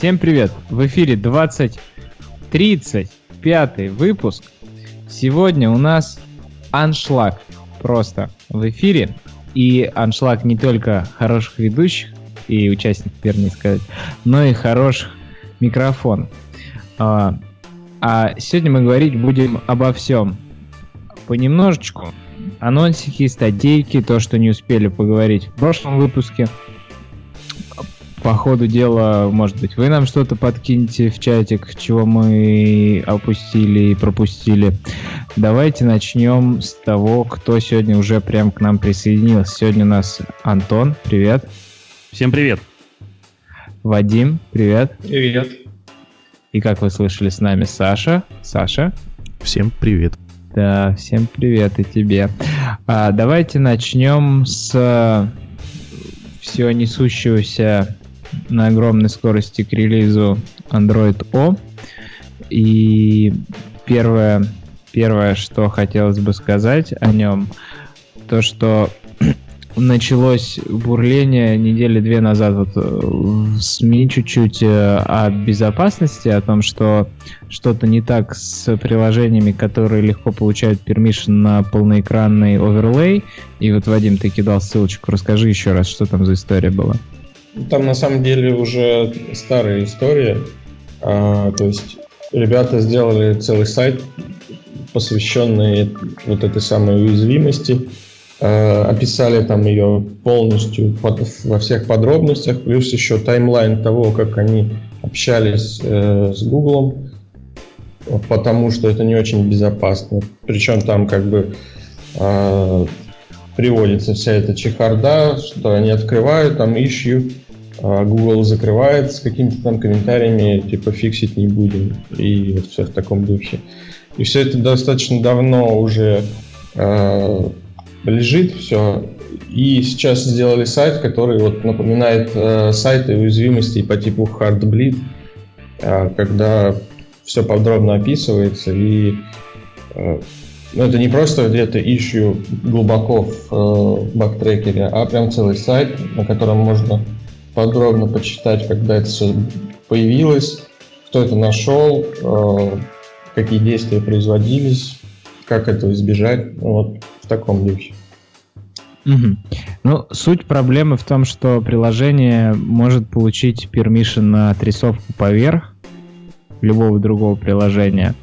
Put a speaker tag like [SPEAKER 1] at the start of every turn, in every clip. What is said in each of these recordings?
[SPEAKER 1] Всем привет! В эфире 20 35 выпуск. Сегодня у нас аншлаг просто в эфире. И аншлаг не только хороших ведущих и участников, вернее сказать, но и хороших микрофонов. А, а сегодня мы говорить будем обо всем. Понемножечку. Анонсики, статейки, то, что не успели поговорить в прошлом выпуске – по ходу дела, может быть, вы нам что-то подкинете в чатик, чего мы опустили и пропустили. Давайте начнем с того, кто сегодня уже прям к нам присоединился. Сегодня у нас Антон, привет.
[SPEAKER 2] Всем привет.
[SPEAKER 1] Вадим, привет.
[SPEAKER 3] Привет.
[SPEAKER 1] И как вы слышали с нами Саша. Саша.
[SPEAKER 4] Всем привет.
[SPEAKER 1] Да, всем привет и тебе. А, давайте начнем с всего несущегося на огромной скорости к релизу Android O. И первое, первое, что хотелось бы сказать о нем, то, что началось бурление недели две назад вот э, в СМИ чуть-чуть э, о безопасности, о том, что что-то не так с приложениями, которые легко получают permission на полноэкранный оверлей. И вот, Вадим, ты кидал ссылочку. Расскажи еще раз, что там за история была.
[SPEAKER 3] Там на самом деле уже старая история. А, то есть ребята сделали целый сайт, посвященный вот этой самой уязвимости. А, описали там ее полностью под, во всех подробностях, плюс еще таймлайн того, как они общались э, с Google, потому что это не очень безопасно. Причем там как бы э, приводится вся эта чехарда, что они открывают, там ищут, Google закрывает с какими-то там комментариями, типа фиксить не будем, и вот все в таком духе. И все это достаточно давно уже э, лежит все, и сейчас сделали сайт, который вот напоминает э, сайты уязвимостей по типу Heartbleed, э, когда все подробно описывается и э, ну, это не просто где-то ищу глубоко в э, бактрекере, а прям целый сайт, на котором можно подробно почитать, когда это все появилось, кто это нашел, э, какие действия производились, как этого избежать, ну, вот в таком духе.
[SPEAKER 1] Угу. Ну, суть проблемы в том, что приложение может получить permission на отрисовку поверх любого другого приложения.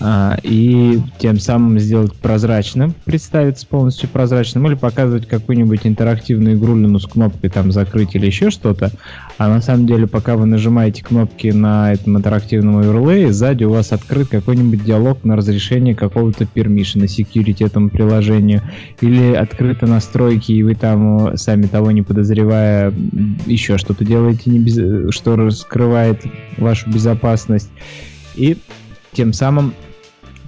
[SPEAKER 1] А, и тем самым сделать прозрачным, представиться полностью прозрачным, или показывать какую-нибудь интерактивную игрулину с кнопкой там закрыть или еще что-то. А на самом деле, пока вы нажимаете кнопки на этом интерактивном оверлее, сзади у вас открыт какой-нибудь диалог на разрешение какого-то permission, security этому приложению, или открыты настройки, и вы там, сами того не подозревая, еще что-то делаете, не без... что раскрывает вашу безопасность. И тем самым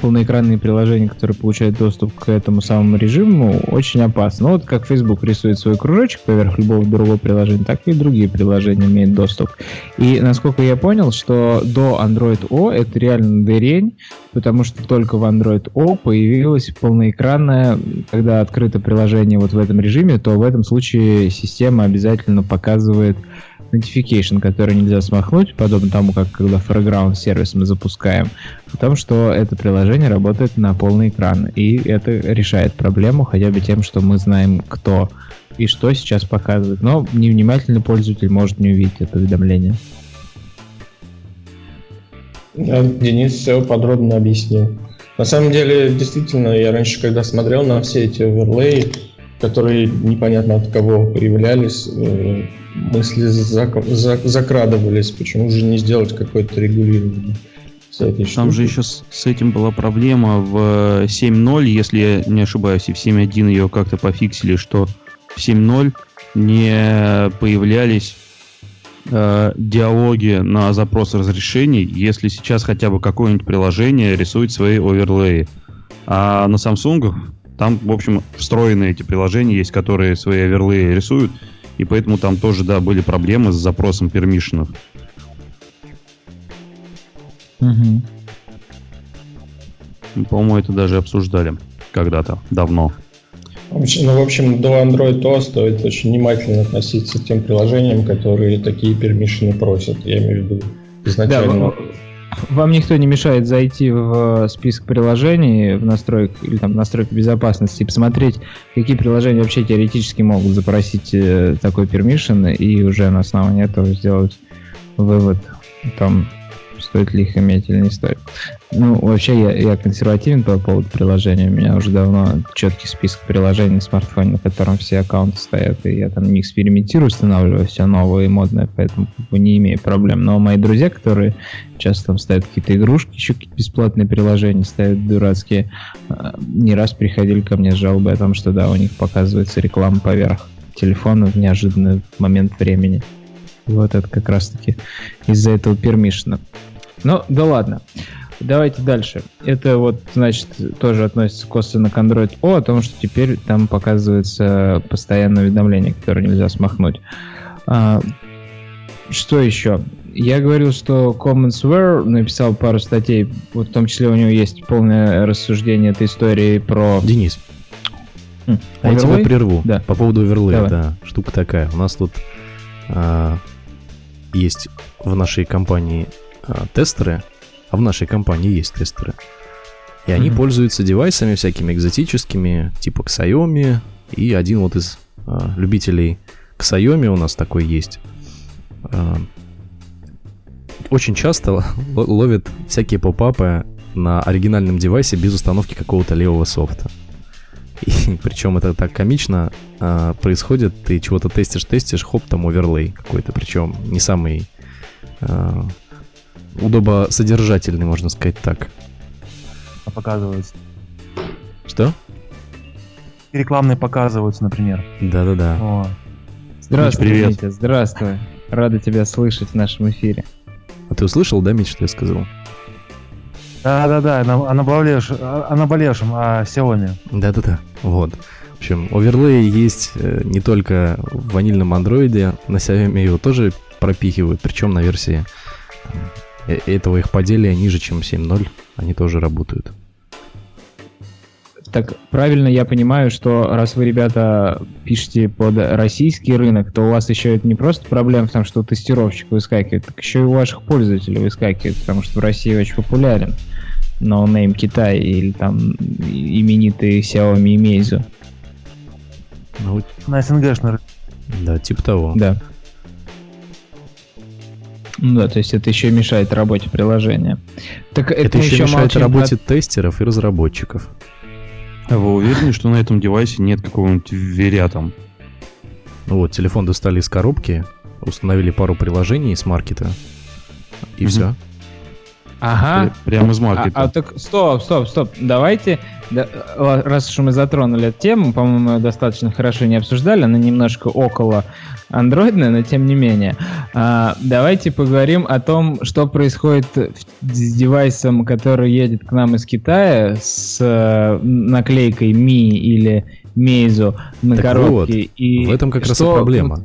[SPEAKER 1] полноэкранные приложения, которые получают доступ к этому самому режиму, очень опасно. Ну, вот как Facebook рисует свой кружочек поверх любого другого приложения, так и другие приложения имеют доступ. И насколько я понял, что до Android O это реально дырень, потому что только в Android O появилась полноэкранная, когда открыто приложение вот в этом режиме, то в этом случае система обязательно показывает notification, который нельзя смахнуть, подобно тому, как когда Foreground сервис мы запускаем, потому что это приложение работает на полный экран, и это решает проблему хотя бы тем, что мы знаем, кто и что сейчас показывает. Но невнимательный пользователь может не увидеть это уведомление.
[SPEAKER 3] Денис все подробно объяснил. На самом деле, действительно, я раньше, когда смотрел на все эти оверлеи, которые непонятно от кого появлялись, э, мысли зак- зак- закрадывались, почему же не сделать какое-то регулирование.
[SPEAKER 2] Там же еще с, с этим была проблема в 7.0, если я не ошибаюсь, и в 7.1 ее как-то пофиксили, что в 7.0 не появлялись э, диалоги на запрос разрешений, если сейчас хотя бы какое-нибудь приложение рисует свои оверлеи. А на Samsung там, в общем, встроенные эти приложения есть, которые свои оверлеи рисуют, и поэтому там тоже, да, были проблемы с запросом пермишенов. Угу. По-моему, это даже обсуждали когда-то, давно.
[SPEAKER 3] Ну, в общем, до Android O стоит очень внимательно относиться к тем приложениям, которые такие пермишины просят. Я имею в виду изначально.
[SPEAKER 1] Да, вам никто не мешает зайти в список приложений в настройк или там настройки безопасности и посмотреть, какие приложения вообще теоретически могут запросить э, такой permission и уже на основании этого сделать вывод там стоит ли их иметь или не стоит. Ну, вообще, я, я консервативен по поводу приложения. У меня уже давно четкий список приложений на смартфоне, на котором все аккаунты стоят, и я там не экспериментирую, устанавливаю все новое и модное, поэтому не имею проблем. Но мои друзья, которые часто там ставят какие-то игрушки, еще какие-то бесплатные приложения ставят дурацкие, а, не раз приходили ко мне с жалобой о том, что да, у них показывается реклама поверх телефона в неожиданный момент времени. Вот это как раз-таки из-за этого пермишена. Ну, да ладно. Давайте дальше. Это вот, значит, тоже относится косвенно к Android O, о том, что теперь там показывается постоянное уведомление, которое нельзя смахнуть. А, что еще? Я говорил, что Commonsware написал пару статей, вот в том числе у него есть полное рассуждение этой истории про...
[SPEAKER 4] Денис,
[SPEAKER 1] М,
[SPEAKER 4] а я тебя прерву.
[SPEAKER 1] Да.
[SPEAKER 4] По поводу оверлея, да. Штука такая. У нас тут а, есть в нашей компании тестеры, а в нашей компании есть тестеры. И они
[SPEAKER 1] Мгм.
[SPEAKER 4] пользуются девайсами всякими экзотическими, типа Xiaomi. И один вот из а, любителей Xiaomi у нас такой есть. а, очень часто ловит всякие попапы на оригинальном девайсе без установки какого-то левого софта. И причем это так комично а, происходит, ты чего-то тестишь, тестишь, хоп, там оверлей какой-то, причем не самый а, удобосодержательный, можно сказать так.
[SPEAKER 5] показываются.
[SPEAKER 4] Что?
[SPEAKER 5] Рекламные показываются, например.
[SPEAKER 4] Да-да-да.
[SPEAKER 5] О,
[SPEAKER 1] Здравствуй,
[SPEAKER 2] привет.
[SPEAKER 1] Митя, здравствуй. Рада тебя слышать в нашем эфире.
[SPEAKER 4] А ты услышал, да, Мич, что я сказал?
[SPEAKER 5] Да-да-да, о, о наболевшем, о, о наболевшем, о Xiaomi.
[SPEAKER 4] Да-да-да. Вот. В общем, оверлей есть э, не только в ванильном андроиде, на Xiaomi его тоже пропихивают, причем на версии этого их поделия ниже, чем 7.0, они тоже работают.
[SPEAKER 1] Так правильно я понимаю, что раз вы, ребята, пишете под российский рынок, то у вас еще это не просто проблема в том, что тестировщик выскакивает, так еще и у ваших пользователей выскакивает, потому что в России очень популярен no-name Китай или там именитый Xiaomi и Meizu.
[SPEAKER 4] Ну,
[SPEAKER 5] На СНГшный рынок.
[SPEAKER 4] да, типа того.
[SPEAKER 1] Да. Ну да, то есть это еще мешает работе приложения. Так это,
[SPEAKER 4] Это
[SPEAKER 1] мы
[SPEAKER 4] еще мешает
[SPEAKER 1] молчим
[SPEAKER 4] работе тестеров и разработчиков.
[SPEAKER 2] А вы уверены, что на этом девайсе нет какого-нибудь веря там?
[SPEAKER 4] Ну вот, телефон достали из коробки, установили пару приложений с маркета, и
[SPEAKER 2] Мгм.
[SPEAKER 4] все.
[SPEAKER 1] Ага.
[SPEAKER 2] Пр- Прямо из
[SPEAKER 1] А,
[SPEAKER 2] маркета.
[SPEAKER 1] а так, стоп, стоп, стоп. Давайте, да, раз уж мы затронули эту тему, по-моему, достаточно хорошо не обсуждали, она немножко около андроидная, но тем не менее. А, давайте поговорим о том, что происходит с девайсом, который едет к нам из Китая с э, наклейкой Mi или Meizu на
[SPEAKER 4] Так
[SPEAKER 1] коробке.
[SPEAKER 4] вот,
[SPEAKER 1] и
[SPEAKER 4] в этом как раз и
[SPEAKER 1] что-
[SPEAKER 4] проблема.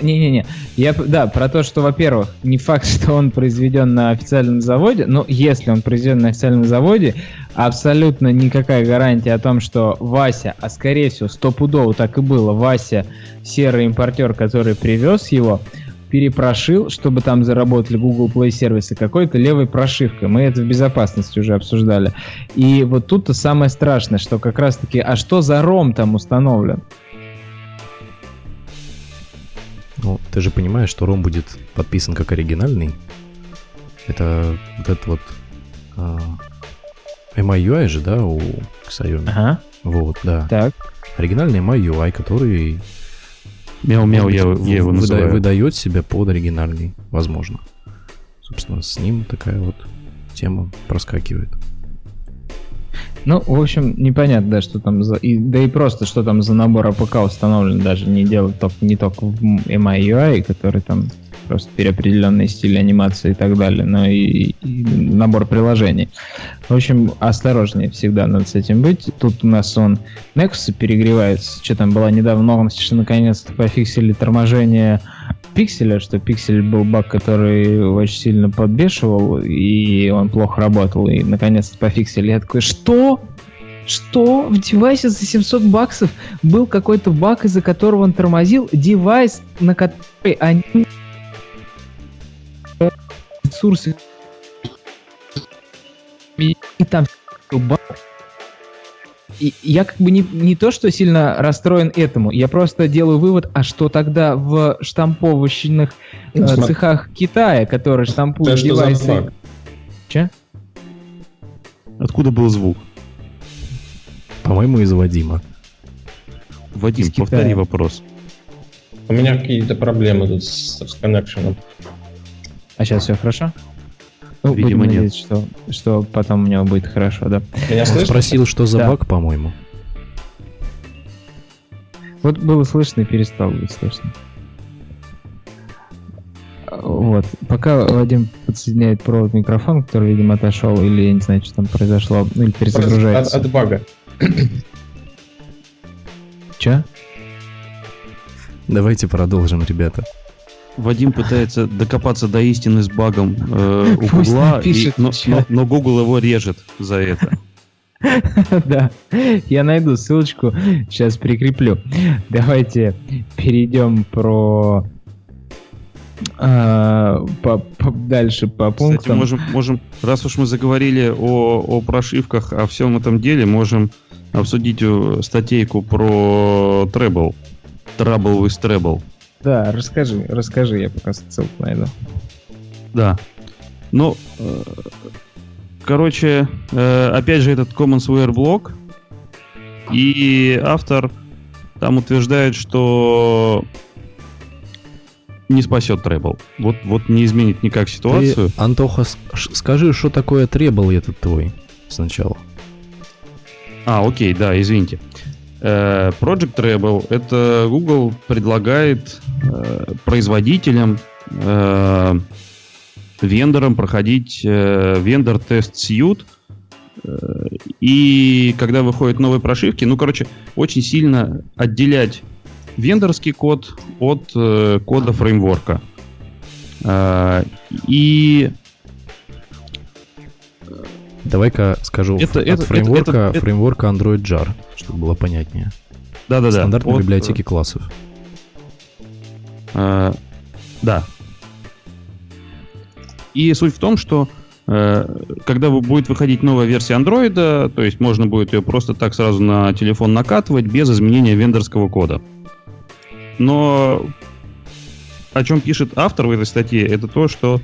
[SPEAKER 1] Не-не-не, я, да, про то, что, во-первых, не факт, что он произведен на официальном заводе, но если он произведен на официальном заводе, абсолютно никакая гарантия о том, что Вася, а скорее всего, стопудово так и было, Вася, серый импортер, который привез его, перепрошил, чтобы там заработали Google Play сервисы какой-то левой прошивкой. Мы это в безопасности уже обсуждали. И вот тут-то самое страшное, что как раз-таки, а что за ROM там установлен?
[SPEAKER 4] Ну, ты же понимаешь, что ROM будет подписан как оригинальный. Это вот этот вот а, MIUI же, да, у Xiaomi.
[SPEAKER 1] Ага,
[SPEAKER 4] Вот, да.
[SPEAKER 1] так.
[SPEAKER 4] Оригинальный MIUI, который
[SPEAKER 2] Мяу-мяу, я, я его называю.
[SPEAKER 4] выдает себя под оригинальный, возможно. Собственно, с ним такая вот тема проскакивает.
[SPEAKER 1] Ну, в общем, непонятно, да, что там за... и- да и просто, что там за набор APK установлен, даже не делать только, не только в MIUI, который там просто переопределенные стили анимации и так далее, но и, и набор приложений. В общем, осторожнее всегда надо с этим быть. Тут у нас он Nexus перегревается. Что там была недавно новость, что наконец-то пофиксили торможение пикселя, что пиксель был баг, который очень сильно подбешивал, и он плохо работал, и наконец-то пофиксили. Я такой, что? Что? В девайсе за 700 баксов был какой-то баг, из-за которого он тормозил. Девайс, на который они ресурсы и там. И я как бы не, не то, что сильно расстроен этому, я просто делаю вывод, а что тогда в штамповочных э,
[SPEAKER 3] Ну, смотри.
[SPEAKER 1] цехах Китая, которые штампуют
[SPEAKER 3] Это что за
[SPEAKER 1] девайсы...
[SPEAKER 3] баг?
[SPEAKER 1] Че?
[SPEAKER 2] Откуда был звук?
[SPEAKER 4] По-моему, из Вадима.
[SPEAKER 2] Вадим,
[SPEAKER 1] Из Китая.
[SPEAKER 2] повтори вопрос.
[SPEAKER 3] У меня какие-то проблемы тут с, с коннекшеном.
[SPEAKER 1] А сейчас все хорошо? Ну,
[SPEAKER 2] Видимо,
[SPEAKER 1] будем
[SPEAKER 2] нет.
[SPEAKER 1] надеяться, что, что потом у него будет хорошо, да.
[SPEAKER 3] Меня
[SPEAKER 4] Он
[SPEAKER 3] слышно?
[SPEAKER 4] спросил, что за
[SPEAKER 1] Да.
[SPEAKER 4] баг, по-моему.
[SPEAKER 1] Вот было слышно и перестало быть слышно. Вот. Пока Вадим подсоединяет провод микрофон, который, видимо, отошел, или я не знаю, что там произошло, ну или
[SPEAKER 3] От,
[SPEAKER 1] перезагружается.
[SPEAKER 3] от бага.
[SPEAKER 1] Че?
[SPEAKER 4] Давайте продолжим, ребята.
[SPEAKER 2] Вадим пытается докопаться до истины с багом э, у Гугла, но, но- но Google его режет за это.
[SPEAKER 1] Да, я найду ссылочку, сейчас прикреплю. Давайте перейдем про а, по- по- дальше по
[SPEAKER 2] Кстати,
[SPEAKER 1] пунктам.
[SPEAKER 2] можем, можем, раз уж мы заговорили о, о прошивках, о всем этом деле, можем обсудить э, статейку про Treble. Trouble with Treble.
[SPEAKER 1] Да, расскажи, расскажи, я пока ссылку найду.
[SPEAKER 2] Да. Ну, э, короче, э, опять же этот Commonsware блок. И автор там утверждает, что не спасет Treble. Вот, вот не изменит никак ситуацию.
[SPEAKER 4] Ты, Антоха, скажи, что такое требл этот твой сначала.
[SPEAKER 2] А, окей, да, извините. Э, Project Treble это Google предлагает э, производителям, э, вендорам проходить э, вендор тест сьют. И когда выходят новые прошивки, ну, короче, очень сильно отделять вендорский код от кода фреймворка. И
[SPEAKER 4] Давай-ка скажу
[SPEAKER 2] Это-
[SPEAKER 4] от
[SPEAKER 2] это-
[SPEAKER 4] фреймворка,
[SPEAKER 2] это- это-
[SPEAKER 4] фреймворка Android Jar, чтобы было понятнее.
[SPEAKER 2] да-да-да.
[SPEAKER 4] Стандартной
[SPEAKER 2] от,
[SPEAKER 4] библиотеки классов.
[SPEAKER 2] Э, да. И суть в том, что э, когда будет выходить новая версия андроида, то есть можно будет ее просто так сразу на телефон накатывать без изменения вендорского кода. Но о чем пишет автор в этой статье, это то, что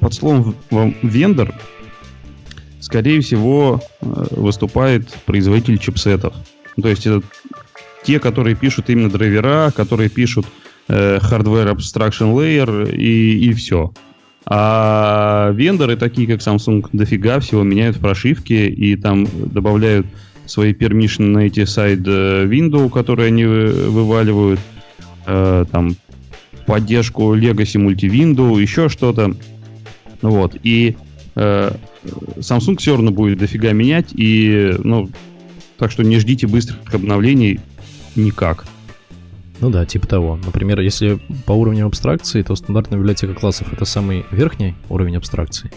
[SPEAKER 2] под словом вендор, скорее всего, э, выступает производитель чипсетов. То есть это те, которые пишут именно драйвера, которые пишут э, hardware abstraction layer и, и все. А вендоры, такие как Samsung, дофига всего меняют в прошивке и там добавляют свои permission на эти сайт э, window, которые они вы- вываливают, э, там поддержку Legacy Multi-Window, еще что-то. Вот. И э, Samsung все равно будет дофига менять, и, ну, так что не ждите быстрых обновлений никак.
[SPEAKER 4] Ну да, типа того. Например, если по уровню абстракции, то стандартная библиотека классов это самый верхний уровень абстракции.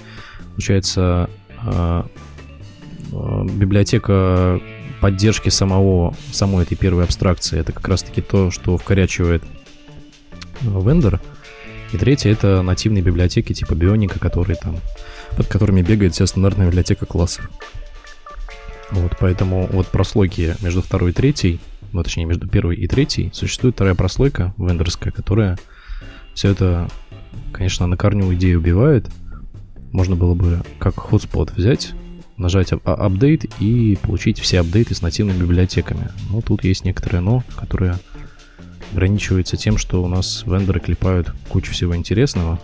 [SPEAKER 4] Получается, а, а, библиотека поддержки самого, самой этой первой абстракции это как раз-таки то, что вкорячивает вендор. И третье это нативные библиотеки типа Бионика, которые там, под которыми бегает вся стандартная библиотека классов. Вот, поэтому вот прослойки между второй и третьей ну, точнее, между первой и третьей, существует вторая прослойка вендорская, которая все это, конечно, на корню идею убивает. Можно было бы как hotspot взять, нажать апдейт и получить все апдейты с нативными библиотеками. Но тут есть некоторые но, которые ограничиваются тем, что у нас вендоры клепают кучу всего интересного.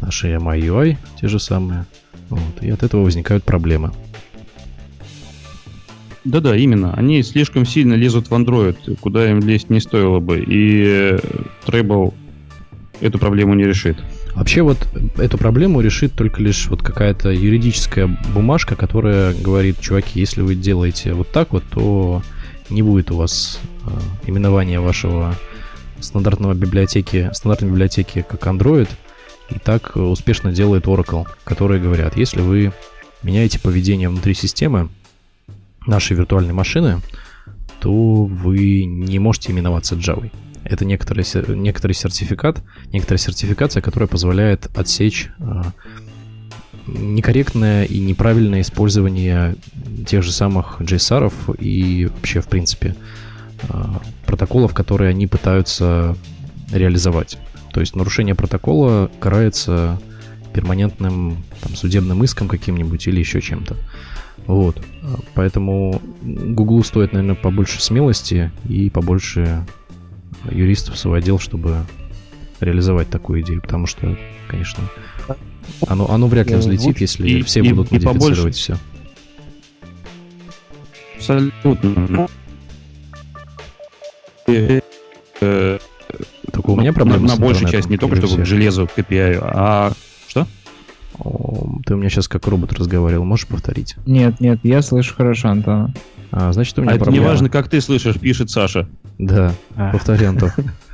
[SPEAKER 4] Наши MI UI те же самые. Вот, и от этого возникают проблемы.
[SPEAKER 2] Да-да, именно. Они слишком сильно лезут в Android, куда им лезть не стоило бы. И э, Treble эту проблему не решит.
[SPEAKER 4] Вообще вот эту проблему решит только лишь вот какая-то юридическая бумажка, которая говорит, чуваки, если вы делаете вот так вот, то не будет у вас э, именования вашего стандартного библиотеки, стандартной библиотеки как Android, и так успешно делает Oracle, которые говорят, если вы меняете поведение внутри системы, нашей виртуальной машины, то вы не можете именоваться Java. Это некоторый, некоторый сертификат, некоторая сертификация, которая позволяет отсечь э, некорректное и неправильное использование тех же самых JSR и вообще, в принципе, э, протоколов, которые они пытаются реализовать. То есть нарушение протокола карается перманентным там, судебным иском каким-нибудь или еще чем-то. Вот. Поэтому Гуглу стоит, наверное, побольше смелости и побольше юристов в свой отдел, чтобы реализовать такую идею, потому что, конечно, оно, оно вряд ли взлетит, если и, все и, будут и модифицировать побольше. все.
[SPEAKER 2] Абсолютно.
[SPEAKER 4] Только у меня проблема
[SPEAKER 2] на, на большую часть не только чтобы к железу, к API, а что?
[SPEAKER 4] Ты у меня сейчас как робот разговаривал, можешь повторить?
[SPEAKER 1] Нет, нет, я слышу хорошо, Антон.
[SPEAKER 2] А, значит, у меня а проблема. это не важно, как ты слышишь, пишет Саша.
[SPEAKER 4] Да, а. повтори, Антон.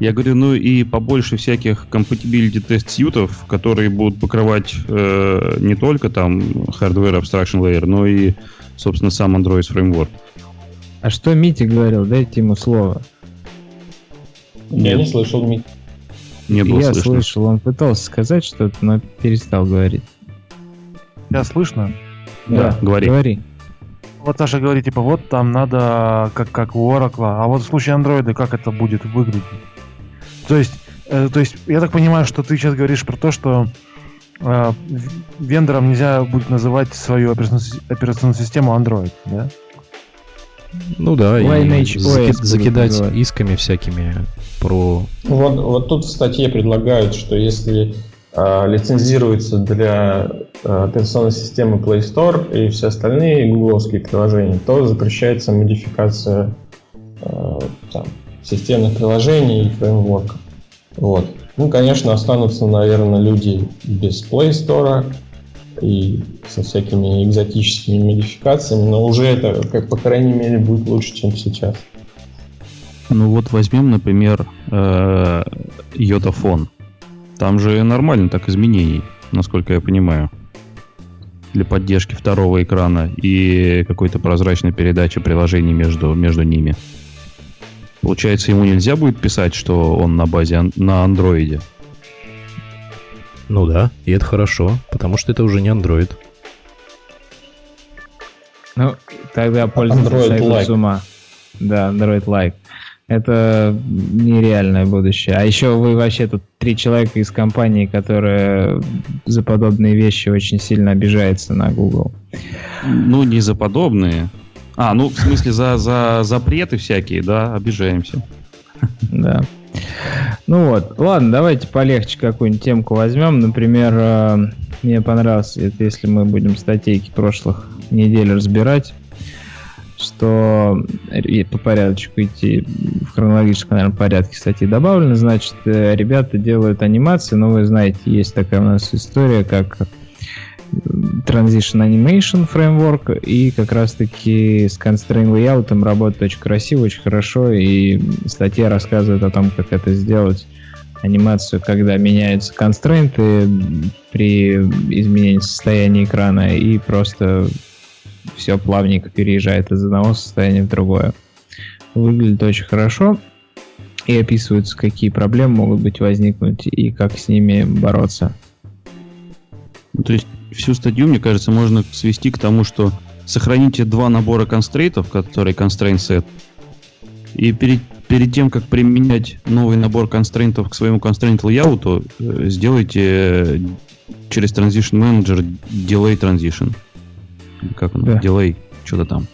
[SPEAKER 2] Я говорю, ну и побольше всяких compatibility тест сьютов, которые будут покрывать э, не только там hardware abstraction layer, но и, собственно, сам Android Framework.
[SPEAKER 1] А что Мити говорил? Дайте ему слово.
[SPEAKER 3] Я не слышал Мити.
[SPEAKER 1] Не было Я слышно. слышал, он пытался сказать что-то, но перестал говорить.
[SPEAKER 5] Я слышно?
[SPEAKER 1] Да, да говори. говори.
[SPEAKER 5] Вот Саша говорит, типа, вот там надо, как, как у Oracle, а вот в случае андроида как это будет выглядеть? То есть, э, то есть, я так понимаю, что ты сейчас говоришь про то, что э, вендорам нельзя будет называть свою операционную, операционную систему Android, да?
[SPEAKER 4] Ну да, Lineage и заки- закидать называть. исками всякими про...
[SPEAKER 3] Вот, вот тут в статье предлагают, что если э, лицензируется для э, операционной системы Play Store и все остальные гугловские приложения, то запрещается модификация э, там, системных приложений и фреймворков. Вот. Ну, конечно, останутся, наверное, люди без Play Store, и со всякими экзотическими модификациями, но уже это, как по крайней мере, будет лучше, чем сейчас.
[SPEAKER 2] Ну вот возьмем, например, э, йотафон. Там же нормально так изменений, насколько я понимаю, для поддержки второго экрана и какой-то прозрачной передачи приложений между, между ними. Получается, ему нельзя будет писать, что он на базе на андроиде.
[SPEAKER 4] Ну да, и это хорошо, потому что это уже не Android.
[SPEAKER 1] Ну, тогда пользователи сойдут like. с ума. Да, Android-like. Это нереальное будущее. А еще вы вообще тут три человека из компании, которые за подобные вещи очень сильно обижаются на Google.
[SPEAKER 2] Ну, не за подобные. А, ну, в смысле, за, за запреты всякие, да, обижаемся.
[SPEAKER 1] Да. Ну вот, ладно, давайте полегче какую-нибудь темку возьмем. Например, э, мне понравилось, это если мы будем статейки прошлых недель разбирать, что по порядочку идти в хронологическом, наверное, порядке статьи добавлено. Значит, э, ребята делают анимации, но вы знаете, есть такая у нас история, как Transition Animation Framework, и как раз-таки с Constraint Layout работает очень красиво, очень хорошо, и статья рассказывает о том, как это сделать анимацию, когда меняются констрейнты при изменении состояния экрана, и просто все плавненько переезжает из одного состояния в другое. Выглядит очень хорошо, и описываются, какие проблемы могут быть возникнуть, и как с ними бороться.
[SPEAKER 2] То есть всю статью, мне кажется, можно свести к тому, что сохраните два набора констрейтов, которые constraint set, и перед, перед тем, как применять новый набор констрейнтов к своему constraint layout, э, сделайте э, через Transition Manager delay transition. Как он? Да. Delay, что-то там.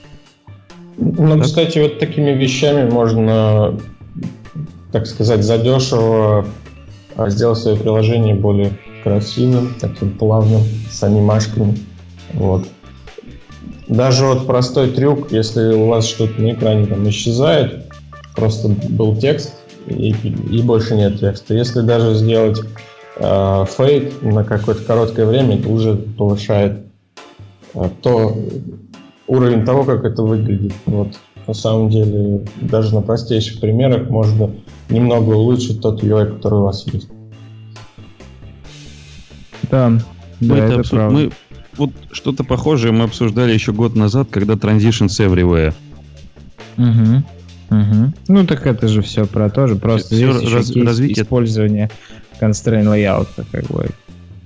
[SPEAKER 3] Ну, так? кстати, вот такими вещами можно, так сказать, задешево а, сделать свое приложение более красивым, таким плавным, с анимашками. Вот. Даже вот простой трюк, если у вас что-то на экране там исчезает, просто был текст и, и больше нет текста. Если даже сделать э, фейк на какое-то короткое время, это уже повышает э, то уровень того, как это выглядит. Вот. На самом деле, даже на простейших примерах можно немного улучшить тот UI, который у вас есть.
[SPEAKER 1] Да, да,
[SPEAKER 2] мы это, это обсуд... мы, вот что-то похожее мы обсуждали еще год назад, когда Transitions Everywhere.
[SPEAKER 1] Угу. Угу. Ну так это же все про то же, просто
[SPEAKER 2] Всё
[SPEAKER 1] здесь
[SPEAKER 2] раз-
[SPEAKER 1] еще
[SPEAKER 2] развитие-
[SPEAKER 1] использования constraint layout, как бы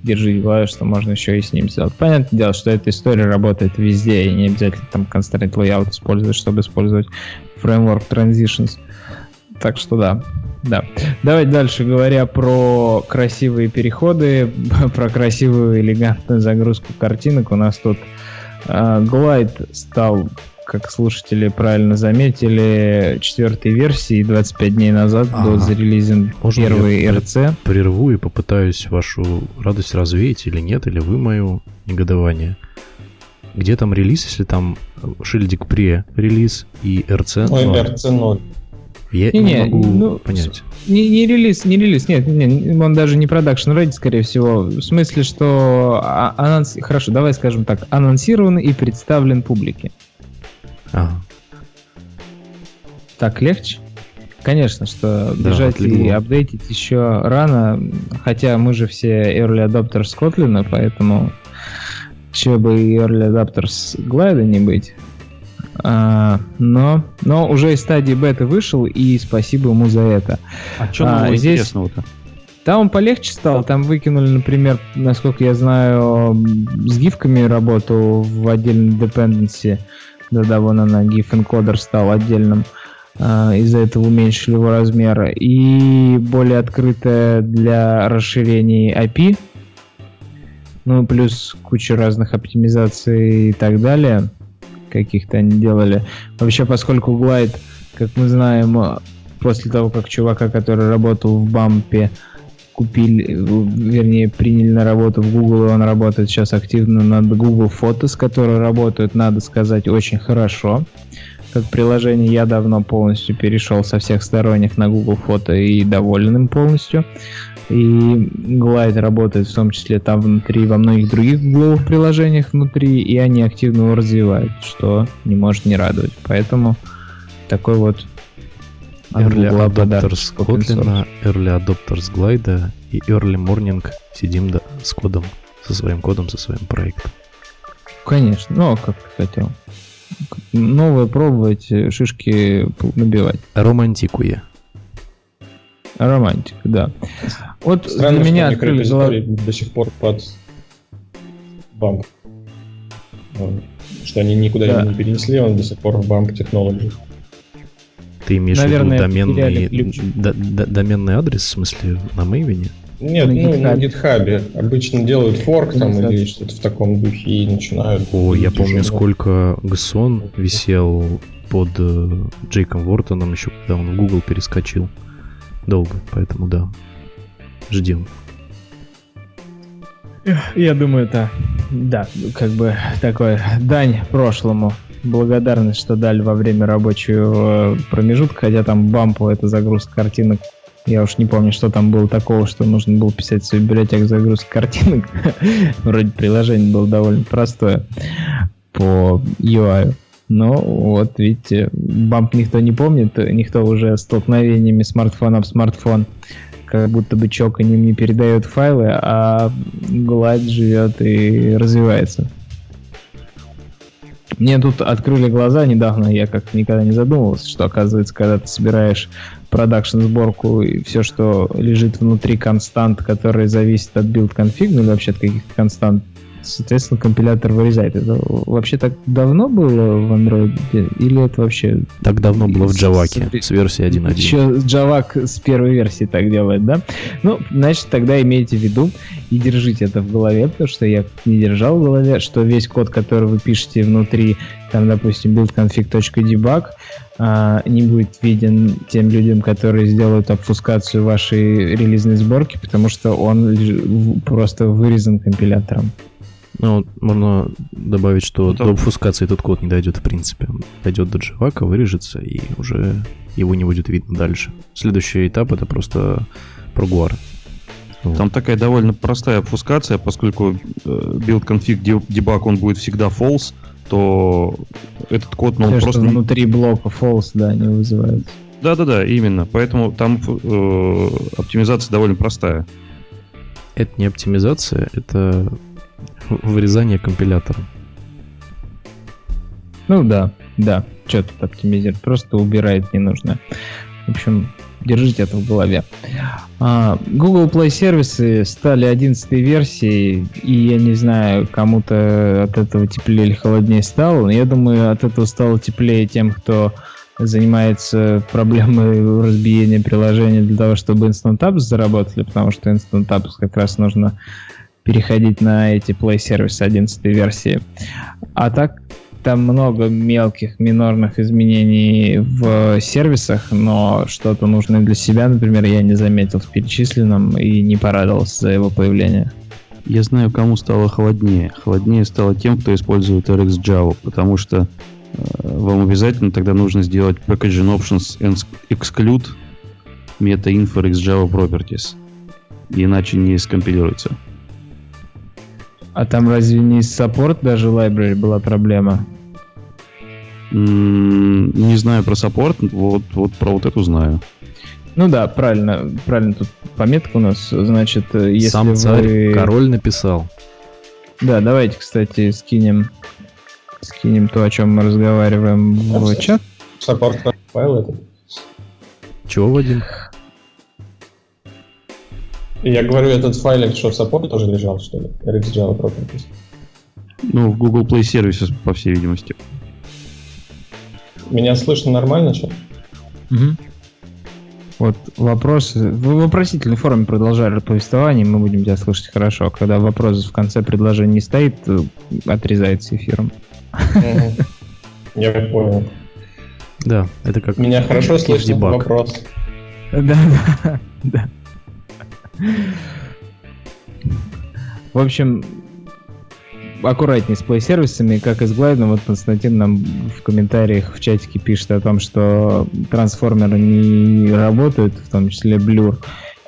[SPEAKER 1] держи в голове, что можно еще и с ним сделать. Понятное дело, что эта история работает везде, и не обязательно там constraint layout использовать, чтобы использовать фреймворк transitions. Так что да, да. Давайте дальше, говоря про красивые переходы, про красивую элегантную загрузку картинок, у нас тут э, Glide стал, как слушатели правильно заметили, четвертой версии 25 дней назад
[SPEAKER 4] Ага.
[SPEAKER 1] был зарелизен
[SPEAKER 4] Можно
[SPEAKER 1] первый
[SPEAKER 4] я-
[SPEAKER 1] RC.
[SPEAKER 4] Прерву и попытаюсь вашу радость развеять или нет, или вы мое негодование. Где там релиз, если там шильдик пре релиз и RC?
[SPEAKER 3] Ой,
[SPEAKER 4] ноль?
[SPEAKER 3] RC0.
[SPEAKER 4] Я
[SPEAKER 1] Не,
[SPEAKER 4] не,
[SPEAKER 1] не,
[SPEAKER 4] могу
[SPEAKER 1] ну,
[SPEAKER 4] понять.
[SPEAKER 1] Не, не релиз, не релиз, нет, не, он даже не продакшн ready, скорее всего. В смысле, что а- анонс... Хорошо, давай скажем так, анонсирован и представлен публике.
[SPEAKER 4] Ага.
[SPEAKER 1] Так легче? Конечно, что
[SPEAKER 4] Да,
[SPEAKER 1] бежать и
[SPEAKER 4] отлегло.
[SPEAKER 1] апдейтить еще рано, хотя мы же все early adopters Kotlin, поэтому че бы и early adopters Glide не быть. А, но, но уже из стадии бета вышел, и спасибо ему за это.
[SPEAKER 2] А что
[SPEAKER 1] А, здесь-
[SPEAKER 2] интересного-то?
[SPEAKER 1] Там он полегче стал, там выкинули, например, насколько я знаю, с гифками работу в отдельном dependency. Да-да, вон она, GIF encoder стал отдельным. А, Из-за этого уменьшили его размеры. И более открытая для расширений API. Ну, плюс куча разных оптимизаций и так далее. Каких-то они делали. Вообще, поскольку Glide, как мы знаем, после того, как чувака, который работал в бампе, купили, вернее, приняли на работу в Google, и он работает сейчас активно над Google Photos, которые работают, надо сказать, очень хорошо. Как приложение я давно полностью перешел со всех сторонних на Google Фото и доволен им полностью. И Glide работает в том числе там внутри, во многих других гугловых приложениях внутри, и они активно его развивают, что не может не радовать. Поэтому такой вот от
[SPEAKER 4] Early
[SPEAKER 1] open source.
[SPEAKER 4] Kotlin, Early Adopters Glide и Early Morning сидим да, с кодом, со своим кодом, со своим проектом.
[SPEAKER 1] Конечно, ну а как ты хотел. Новое пробовать, э, шишки набивать.
[SPEAKER 4] Романтикуя.
[SPEAKER 1] Романтика, да. Вот
[SPEAKER 3] Странно,
[SPEAKER 1] для меня открыли
[SPEAKER 3] открыли
[SPEAKER 1] голов-
[SPEAKER 3] до сих пор под бамп. Что они никуда
[SPEAKER 1] Да.
[SPEAKER 3] не перенесли, он до сих пор в бамп технологии.
[SPEAKER 4] Ты имеешь
[SPEAKER 1] Наверное,
[SPEAKER 4] в виду доменный, д- д- доменный адрес, в смысле, на Мейвине?
[SPEAKER 3] Нет,
[SPEAKER 1] На
[SPEAKER 3] ну, на
[SPEAKER 1] GitHub.
[SPEAKER 3] гитхабе. Обычно делают форк там
[SPEAKER 1] Ну,
[SPEAKER 3] или что-то в таком духе и начинают.
[SPEAKER 4] О, я помню,
[SPEAKER 3] уже,
[SPEAKER 4] сколько Гсон висел под э, Джейком Вортоном еще, когда он в Google перескочил. Долго, поэтому да. Ждем.
[SPEAKER 1] Я думаю, это, да, как бы такой дань прошлому. Благодарность, что дали во время рабочего э, промежутка, хотя там бампу это загрузка картинок. Я уж не помню, что там было такого, что нужно было писать свою библиотеку загрузки картинок. Вроде приложение было довольно простое по UI. Но вот видите, бамп никто не помнит, никто уже столкновениями смартфона в смартфон как будто бы чоканьем не передает файлы, а Glide живет и развивается. Мне тут открыли глаза недавно, я как никогда не задумывался, что оказывается, когда ты собираешь продакшн сборку и все, что лежит внутри констант, которые зависят от build config, ну или вообще от каких-то констант, соответственно, компилятор вырезает. Это вообще так давно было в Android? Или это вообще...
[SPEAKER 4] Так давно было в Джаваке
[SPEAKER 1] с-
[SPEAKER 4] с версии 1.1.
[SPEAKER 1] Еще Javak с первой версии так делает, да? Ну, значит, тогда имейте в виду и держите это в голове, потому что я не держал в голове, что весь код, который вы пишете внутри, там, допустим, buildconfig.debug, а, не будет виден тем людям, которые сделают обфускацию вашей релизной сборки, потому что он просто вырезан компилятором.
[SPEAKER 4] Ну, можно добавить, что
[SPEAKER 2] Ну, там-
[SPEAKER 4] до обфускации этот код не дойдет в принципе. Он дойдет до Джавака, вырежется, и уже его не будет видно дальше. Следующий этап это просто прогуар. Вот.
[SPEAKER 2] Там такая довольно простая обфускация, поскольку э, build config de- debug он будет всегда false, то этот код, ну, он
[SPEAKER 1] Все,
[SPEAKER 2] просто...
[SPEAKER 1] что внутри блока false, да, не вызывает.
[SPEAKER 2] Да-да-да, именно. Поэтому там э, оптимизация довольно простая.
[SPEAKER 4] Это не оптимизация, это вырезание компилятора.
[SPEAKER 1] Ну да, да. Что тут оптимизировать? Просто убирает ненужное. В общем, держите это в голове. А, Google Play сервисы стали 11 версией, и я не знаю, кому-то от этого теплее или холоднее стало, но я думаю, от этого стало теплее тем, кто занимается проблемой разбиения приложения для того, чтобы Instant Apps заработали, потому что Instant Apps как раз нужно переходить на эти Play сервисы 11 версии. А так там много мелких минорных изменений в сервисах, но что-то нужное для себя, например, я не заметил в перечисленном и не порадовался за его появление.
[SPEAKER 2] Я знаю, кому стало холоднее. Холоднее стало тем, кто использует RxJava, потому что э, вам обязательно тогда нужно сделать packaging options exclude meta info RxJava properties. Иначе не скомпилируется.
[SPEAKER 1] А там разве не support library была проблема?
[SPEAKER 2] Не знаю про support, вот, вот про вот эту знаю.
[SPEAKER 1] Ну да, правильно, правильно тут пометка у нас, значит, э, если
[SPEAKER 4] Сам царь,
[SPEAKER 1] вы...
[SPEAKER 4] король написал.
[SPEAKER 1] Да, давайте, кстати, скинем, скинем то, о чем мы разговариваем в чат.
[SPEAKER 3] Саппорт файл это.
[SPEAKER 4] Чего, Вадим?
[SPEAKER 3] Я говорю, этот файлик что, в саппорте тоже лежал, что ли? RxJava Properties.
[SPEAKER 2] Ну, в Google Play Services, по всей видимости.
[SPEAKER 3] Меня слышно нормально сейчас?
[SPEAKER 1] Угу. Вот вопрос. Вы в вопросительной форме продолжали повествование, мы будем тебя слышать хорошо. Когда вопрос в конце предложения не стоит, отрезается эфиром.
[SPEAKER 3] Я понял.
[SPEAKER 4] Да, это как...
[SPEAKER 3] Меня хорошо слышно вопрос.
[SPEAKER 1] Да, да, да. В общем, аккуратнее с плей-сервисами, как и с глайдом. Вот Константин нам в комментариях в чатике пишет о том, что трансформеры не работают, в том числе Blur,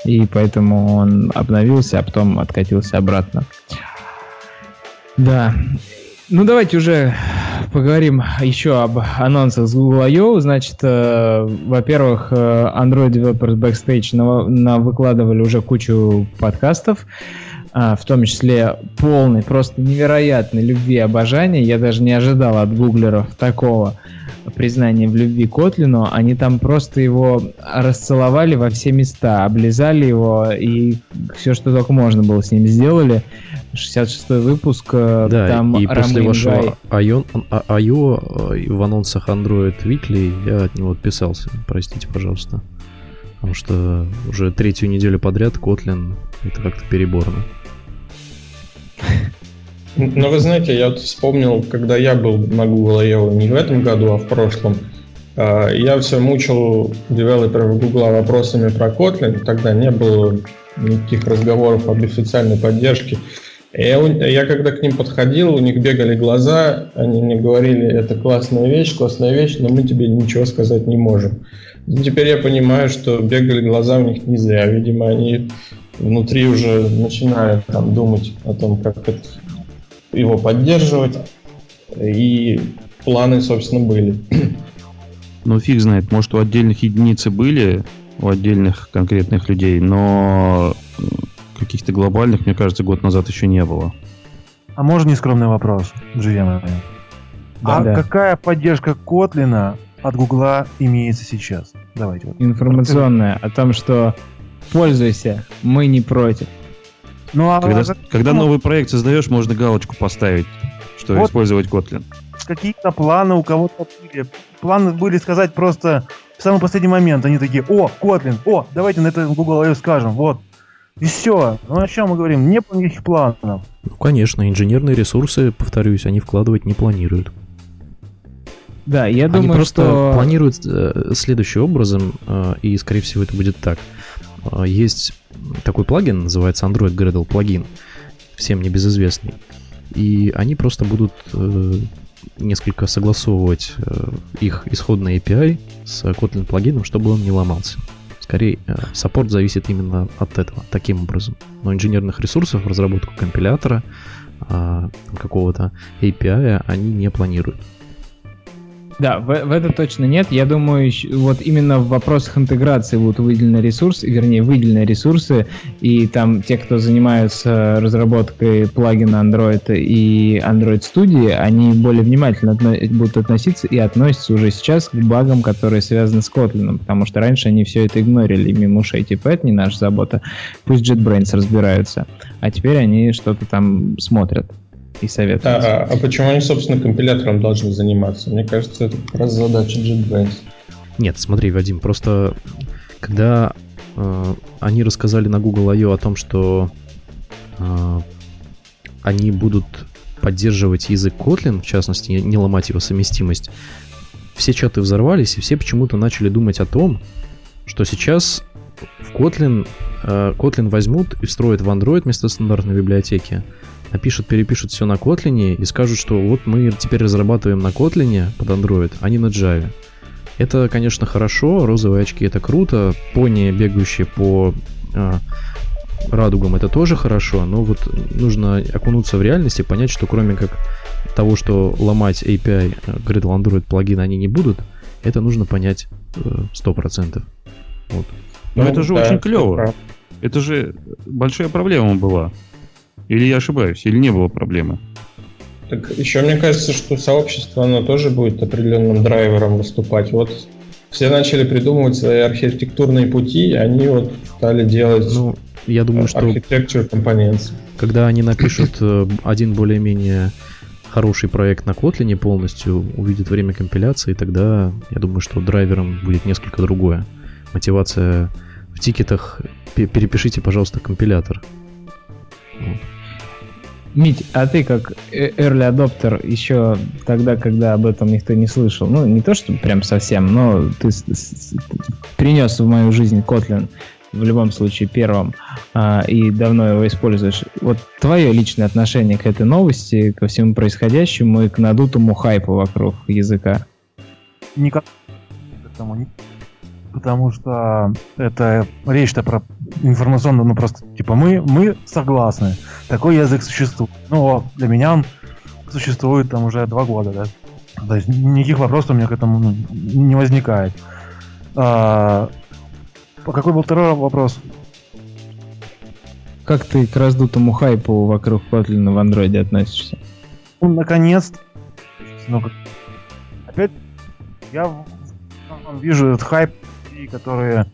[SPEAKER 1] и поэтому он обновился, а потом откатился обратно. Да. Ну, давайте уже поговорим еще об анонсах с Google I.O. Значит, э, во-первых, э, Android Developers Backstage на, на выкладывали уже кучу подкастов, а, в том числе полный, просто невероятной любви и обожания. Я даже не ожидал от гуглеров такого признания в любви Котлину. Они там просто его расцеловали во все места, облизали его и все, что только можно было с ним сделали. 66 выпуск, э,
[SPEAKER 4] Да,
[SPEAKER 1] там
[SPEAKER 4] и после
[SPEAKER 1] Рамин
[SPEAKER 4] вашего а- I.O. э, в анонсах Android Weekly я от него отписался. Простите, пожалуйста. Потому что уже третью неделю подряд Kotlin это как-то переборно.
[SPEAKER 3] Но вы знаете, я вот вспомнил, когда я был на Google I.O. не в этом году, а в прошлом, а, я все мучил девелоперов Google вопросами про Kotlin. Тогда не было никаких разговоров об официальной поддержке. Я, я когда к ним подходил, у них бегали глаза, они мне говорили, это классная вещь, классная вещь, но мы тебе ничего сказать не можем. Теперь я понимаю, что бегали глаза у них не зря. Видимо, они внутри уже начинают там думать о том, как это его поддерживать. И планы, собственно, были.
[SPEAKER 2] Ну, фиг знает, может, у отдельных единицы были, у отдельных конкретных людей, но каких-то глобальных, мне кажется, год назад еще не было.
[SPEAKER 5] А можно нескромный вопрос, друзья мои? а
[SPEAKER 1] Да.
[SPEAKER 5] какая поддержка Котлина от Гугла имеется сейчас? Давайте вот.
[SPEAKER 1] информационная о том, что пользуйся, мы не против.
[SPEAKER 5] Ну а
[SPEAKER 2] Когда, когда
[SPEAKER 5] ну,
[SPEAKER 2] новый проект создаешь, можно галочку поставить, что
[SPEAKER 5] Вот.
[SPEAKER 2] использовать Kotlin.
[SPEAKER 5] какие-то планы у кого-то были. Планы были сказать просто в самый последний момент. Они такие, о, Котлин, о, давайте на это Google I.O. скажем, вот. И все. Ну о чем мы говорим? Не было никаких планов.
[SPEAKER 4] Ну, конечно, инженерные ресурсы, повторюсь, они вкладывать не планируют.
[SPEAKER 1] Да, я
[SPEAKER 4] Они
[SPEAKER 1] думаю,
[SPEAKER 4] просто
[SPEAKER 1] что...
[SPEAKER 4] планируют э, следующим образом, э, и, скорее всего, это будет так. Э, есть такой плагин, называется Android Gradle плагин, всем небезызвестный. И они просто будут э, несколько согласовывать э, их исходный API с Kotlin плагином, чтобы он не ломался. Скорее, э, саппорт зависит именно от этого, таким образом. Но инженерных ресурсов, разработку компилятора, а, какого-то API они не планируют.
[SPEAKER 1] Да, в, в это точно нет. Я думаю, вот именно в вопросах интеграции будут выделены ресурсы, вернее, выделены ресурсы, и там те, кто занимаются разработкой плагина Android и Android Studio, они более внимательно отно- будут относиться и относятся уже сейчас к багам, которые связаны с Kotlin, потому что раньше они все это игнорили. Мимо ушей, типа, это не наша забота, пусть JetBrains разбираются, а теперь они что-то там смотрят и советуют.
[SPEAKER 3] А, а почему они, собственно, компилятором должны заниматься? Мне кажется, это как раз задача JetBrains.
[SPEAKER 4] Нет, смотри, Вадим, просто когда э, они рассказали на Google I.O. о том, что э, они будут поддерживать язык Kotlin, в частности, не ломать его совместимость, все чаты взорвались, и все почему-то начали думать о том, что сейчас в Kotlin, э, Kotlin возьмут и встроят в Android вместо стандартной библиотеки, напишут, перепишут все на Kotlin и скажут, что вот мы теперь разрабатываем на Kotlin под Android, а не на Java. Это, конечно, хорошо, розовые очки это круто, пони, бегающие по э, радугам, это тоже хорошо, но вот нужно окунуться в реальность и понять, что кроме как того, что ломать API Gradle Android плагин они не будут, это нужно понять э, 100%. Вот.
[SPEAKER 2] Но ну, это же да, очень клево. Это же большая проблема была. Или я ошибаюсь, или не было проблемы?
[SPEAKER 3] Так еще мне кажется, что сообщество, оно тоже будет определенным драйвером выступать. Вот все начали придумывать свои архитектурные пути, они вот стали делать
[SPEAKER 4] ну, я думаю, что
[SPEAKER 3] architecture components.
[SPEAKER 4] Когда они напишут э, один более-менее хороший проект на Kotlin полностью, увидят время компиляции, тогда я думаю, что драйвером будет несколько другое. Мотивация в тикетах перепишите, пожалуйста, компилятор.
[SPEAKER 1] Мить, а ты как э, early adopter еще тогда, когда об этом никто не слышал, ну не то, что прям совсем, но ты принес в мою жизнь Kotlin в любом случае первым а, и давно его используешь. Вот твое личное отношение к этой новости, ко всему происходящему и к надутому хайпу вокруг языка?
[SPEAKER 5] Никак к потому что это речь-то про информационную, ну просто типа мы, мы согласны, такой язык существует. Ну, для меня он существует там уже два года, да. То есть никаких вопросов у меня к этому ну, не возникает. А, какой был второй вопрос?
[SPEAKER 1] Как ты к раздутому хайпу вокруг Kotlin в андроиде относишься?
[SPEAKER 5] Ну, наконец ну, опять я вижу этот хайп которые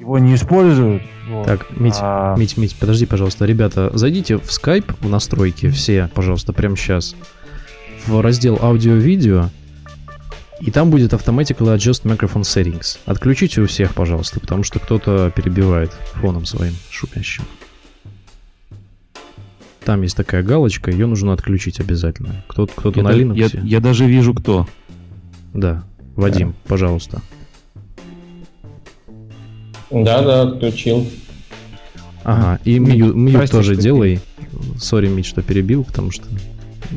[SPEAKER 5] его не используют.
[SPEAKER 4] Вот. Так, Мить, а... Мить, Мить, подожди, пожалуйста. Ребята, зайдите в Skype в настройки все, пожалуйста, прямо сейчас. В раздел аудио-видео. И там будет Automatically Adjust Microphone Settings. Отключите у всех, пожалуйста, потому что кто-то перебивает фоном своим шумящим. Там есть такая галочка, ее нужно отключить обязательно. Кто-то кто
[SPEAKER 2] на
[SPEAKER 4] Linux.
[SPEAKER 2] Я, я даже вижу, кто.
[SPEAKER 4] Да, Вадим, да. пожалуйста.
[SPEAKER 3] Да, да, отключил.
[SPEAKER 4] Ага, и мью, мью тоже что делай. Sorry, Мить, что перебил, потому что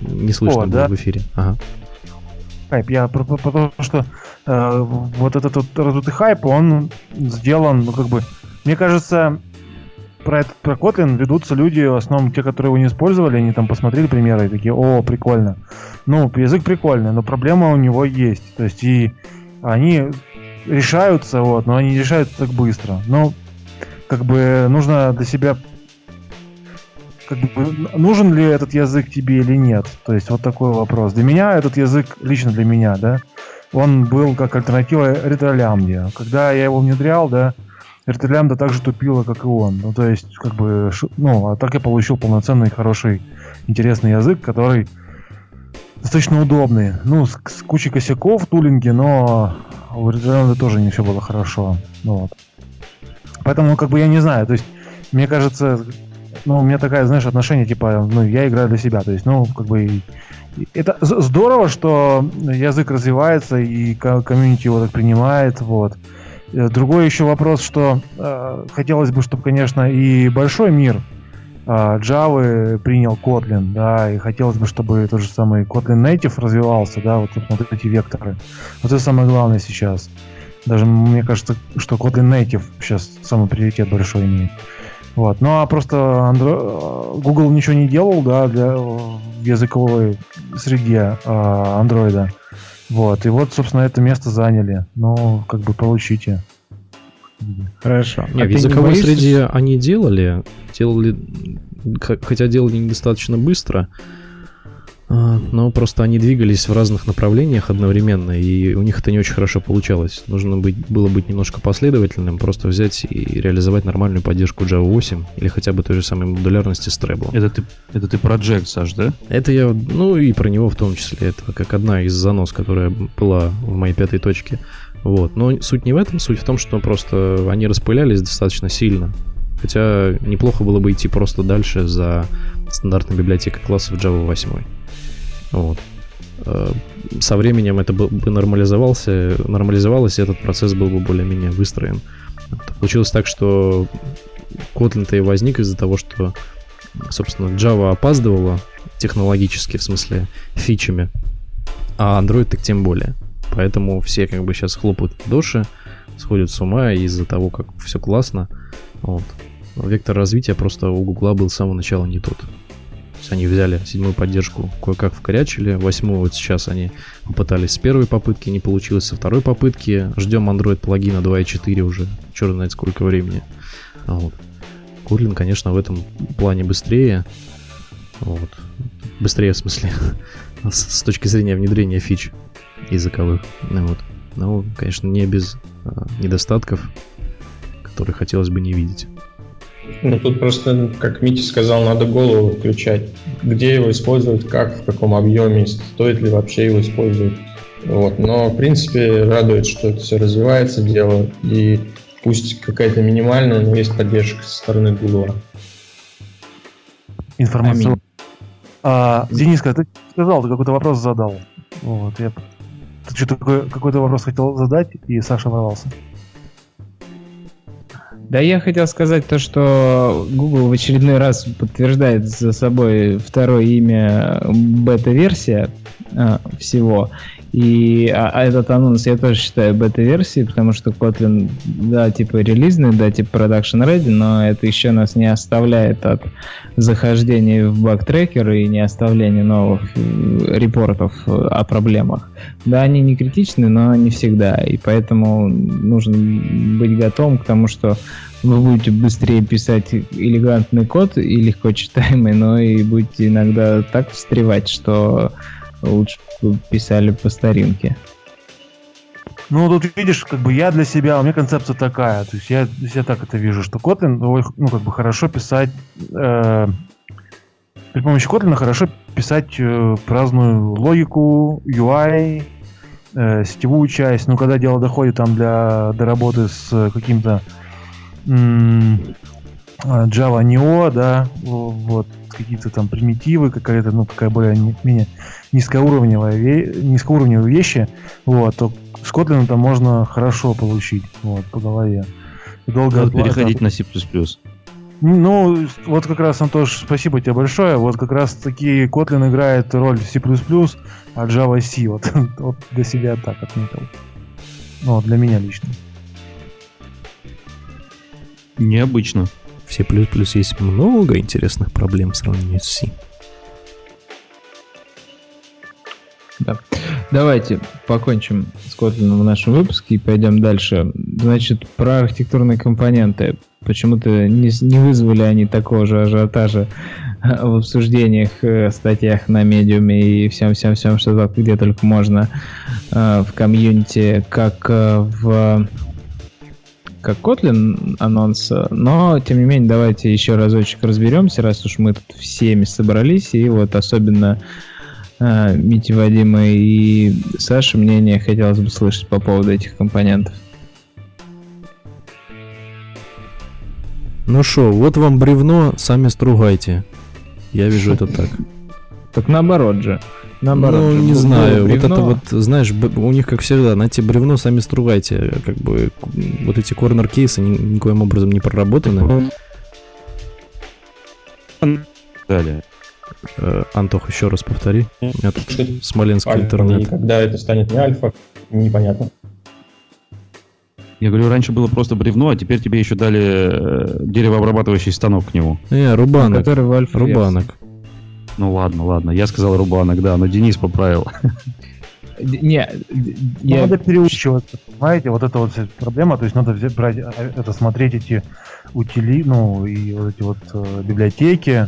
[SPEAKER 4] не слышно О, было да? в эфире. Ага.
[SPEAKER 5] Хайп, я потому что э, вот этот вот раздутый хайп, он сделан, ну как бы, мне кажется, про этот про Kotlin ведутся люди, в основном те, которые его не использовали, они там посмотрели примеры и такие, о, прикольно. Ну, язык прикольный, но проблема у него есть. То есть и они решаются, вот, но они решаются так быстро. Но как бы нужно для себя как бы, нужен ли этот язык тебе или нет? То есть вот такой вопрос. Для меня этот язык, лично для меня, да, он был как альтернатива ретролямде. Когда я его внедрял, да, ретролямда так же тупила, как и он. Ну, то есть, как бы, ну, а так я получил полноценный, хороший, интересный язык, который достаточно удобный. Ну, с, с кучей косяков в тулинге, но у Red тоже не все было хорошо. Ну, вот. Поэтому, как бы, я не знаю. То есть, мне кажется, ну, у меня такая, знаешь, отношение, типа, ну, я играю для себя. То есть, ну, как бы, это здорово, что язык развивается и комьюнити его так принимает, вот. Э, другой еще вопрос, что э, хотелось бы, чтобы, конечно, и большой мир Java принял Kotlin, да, и хотелось бы, чтобы тот же самый Kotlin Native развивался, да, вот, вот эти векторы. Вот это самое главное сейчас. Даже мне кажется, что Kotlin Native сейчас самый приоритет большой имеет. Вот. Ну а просто Andro... Google ничего не делал, да, для в языковой среде а, Android. Вот, и вот, собственно, это место заняли. Ну, как бы получите.
[SPEAKER 1] Хорошо.
[SPEAKER 4] Не,
[SPEAKER 1] А
[SPEAKER 4] в
[SPEAKER 1] ты
[SPEAKER 4] языковой
[SPEAKER 1] боишься,
[SPEAKER 4] среде они делали, делали, хотя делали недостаточно быстро, а, но просто они двигались в разных направлениях одновременно, и у них это не очень хорошо получалось. Нужно быть, было быть немножко последовательным, просто взять и реализовать нормальную поддержку Java 8 или хотя бы той же самой модулярности с Treble.
[SPEAKER 2] Это ты, это ты про Jack, Саш, да?
[SPEAKER 4] Это я, ну и про него в том числе, это как одна из занос, которая была в моей пятой точке. Вот. Но суть не в этом, суть в том, что просто они распылялись достаточно сильно. Хотя неплохо было бы идти просто дальше за стандартной библиотекой классов Java 8. Вот. Э, Со временем это бы нормализовался, нормализовалось, и этот процесс был бы более-менее выстроен. Получилось так, что Kotlin-то и возник из-за того, что, собственно, Java опаздывала технологически, в смысле, фичами, а Android так тем более. Поэтому все как бы сейчас хлопают в ладоши, сходят с ума из-за того, как все классно. Вот. Вектор развития просто у Гугла был с самого начала не тот. То есть они взяли седьмую поддержку, кое-как вкорячили, восьмую вот сейчас они попытались с первой попытки, не получилось со второй попытки. Ждем Android плагина 2.4 уже, черт знает сколько времени. Вот. Kotlin, конечно, в этом плане быстрее. Вот. Быстрее, в смысле, с точки зрения внедрения фич языковых. Ну, вот. Но, конечно, не без а, недостатков, которые хотелось бы не видеть.
[SPEAKER 3] Ну, тут просто, как Митя сказал, надо голову включать. Где его использовать, как, в каком объеме, стоит ли вообще его использовать. Вот. Но, в принципе, радует, что это все развивается, дело. И пусть какая-то минимальная, но есть поддержка со стороны Google.
[SPEAKER 5] Информация.
[SPEAKER 1] Аминь.
[SPEAKER 5] А, Дениска, ты сказал, ты какой-то вопрос задал. Вот, я... Ты что такое, какой-то вопрос хотел задать, и Саша ворвался.
[SPEAKER 1] Да, я хотел сказать то, что Google в очередной раз подтверждает за собой второе имя бета-версия а, всего. И а, а этот анонс я тоже считаю бета-версией, потому что Kotlin, да, типа релизный, да, типа production ready, но это еще нас не оставляет от захождения в баг-трекер и не оставления новых э, репортов э, о проблемах. Да, они не критичны, но не всегда. И поэтому нужно быть готовым к тому, что вы будете быстрее писать элегантный код и легко читаемый, но и будете иногда так встревать, что лучше писали по старинке.
[SPEAKER 5] Ну, тут видишь, как бы я для себя, у меня концепция такая, то есть я себя так это вижу, что Kotlin, ну, как бы хорошо писать, э, при помощи Kotlin хорошо писать э, разную логику, UI, э, сетевую часть, но когда дело доходит там для, до работы с каким-то Java Neo, да, в- вот, какие-то там примитивы, какая-то, ну, такая более-менее низкоуровневая, низкоуровневые вещи, вот, то с Kotlin там можно хорошо получить, вот, по голове. Долго
[SPEAKER 2] Надо переходить на C++.
[SPEAKER 5] ну, вот как раз, Антош, спасибо тебе большое. Вот как раз таки Kotlin играет роль C++, а Java C. Вот, вот для себя так отметил. Ну, для меня лично.
[SPEAKER 2] Необычно.
[SPEAKER 4] В C++ есть много интересных проблем в сравнении с C.
[SPEAKER 1] Давайте покончим с Kotlin в нашем выпуске и пойдем дальше. Значит, про архитектурные компоненты. Почему-то не, не вызвали они такого же ажиотажа э, в обсуждениях, э, статьях на медиуме и всем-всем-всем, что где только можно э, в комьюнити, как в как Kotlin анонс, э, но тем не менее давайте еще разочек разберемся, раз уж мы тут всеми собрались, и вот особенно а, Мити, Вадима и Саши мнение хотелось бы слышать по поводу этих компонентов.
[SPEAKER 4] Ну шо, вот вам бревно, сами стругайте. Я вижу это так.
[SPEAKER 1] Так наоборот же. Наоборот
[SPEAKER 4] ну,
[SPEAKER 1] же.
[SPEAKER 4] не знаю, вот это
[SPEAKER 1] бревно,
[SPEAKER 4] вот, знаешь, у них, как всегда, найти бревно, сами стругайте. Как бы вот эти корнер-кейсы ни- никоим образом не проработаны.
[SPEAKER 2] Далее.
[SPEAKER 4] Э, Антох, еще раз повтори. У меня тут смоленский
[SPEAKER 3] альфа,
[SPEAKER 4] интернет.
[SPEAKER 3] когда это станет не альфа, непонятно.
[SPEAKER 2] Я говорю, раньше было просто бревно, а теперь тебе еще дали э, деревообрабатывающий станок к нему.
[SPEAKER 4] Э, рубанок,
[SPEAKER 1] который в альфа
[SPEAKER 4] рубанок.
[SPEAKER 2] Ну ладно, ладно. Я сказал рубанок, да, но Денис поправил.
[SPEAKER 1] Не, я...
[SPEAKER 5] Надо переучиваться, понимаете? Вот это вот вся проблема, то есть надо взять, брать, а, это смотреть эти утили, ну, и вот эти вот э, библиотеки,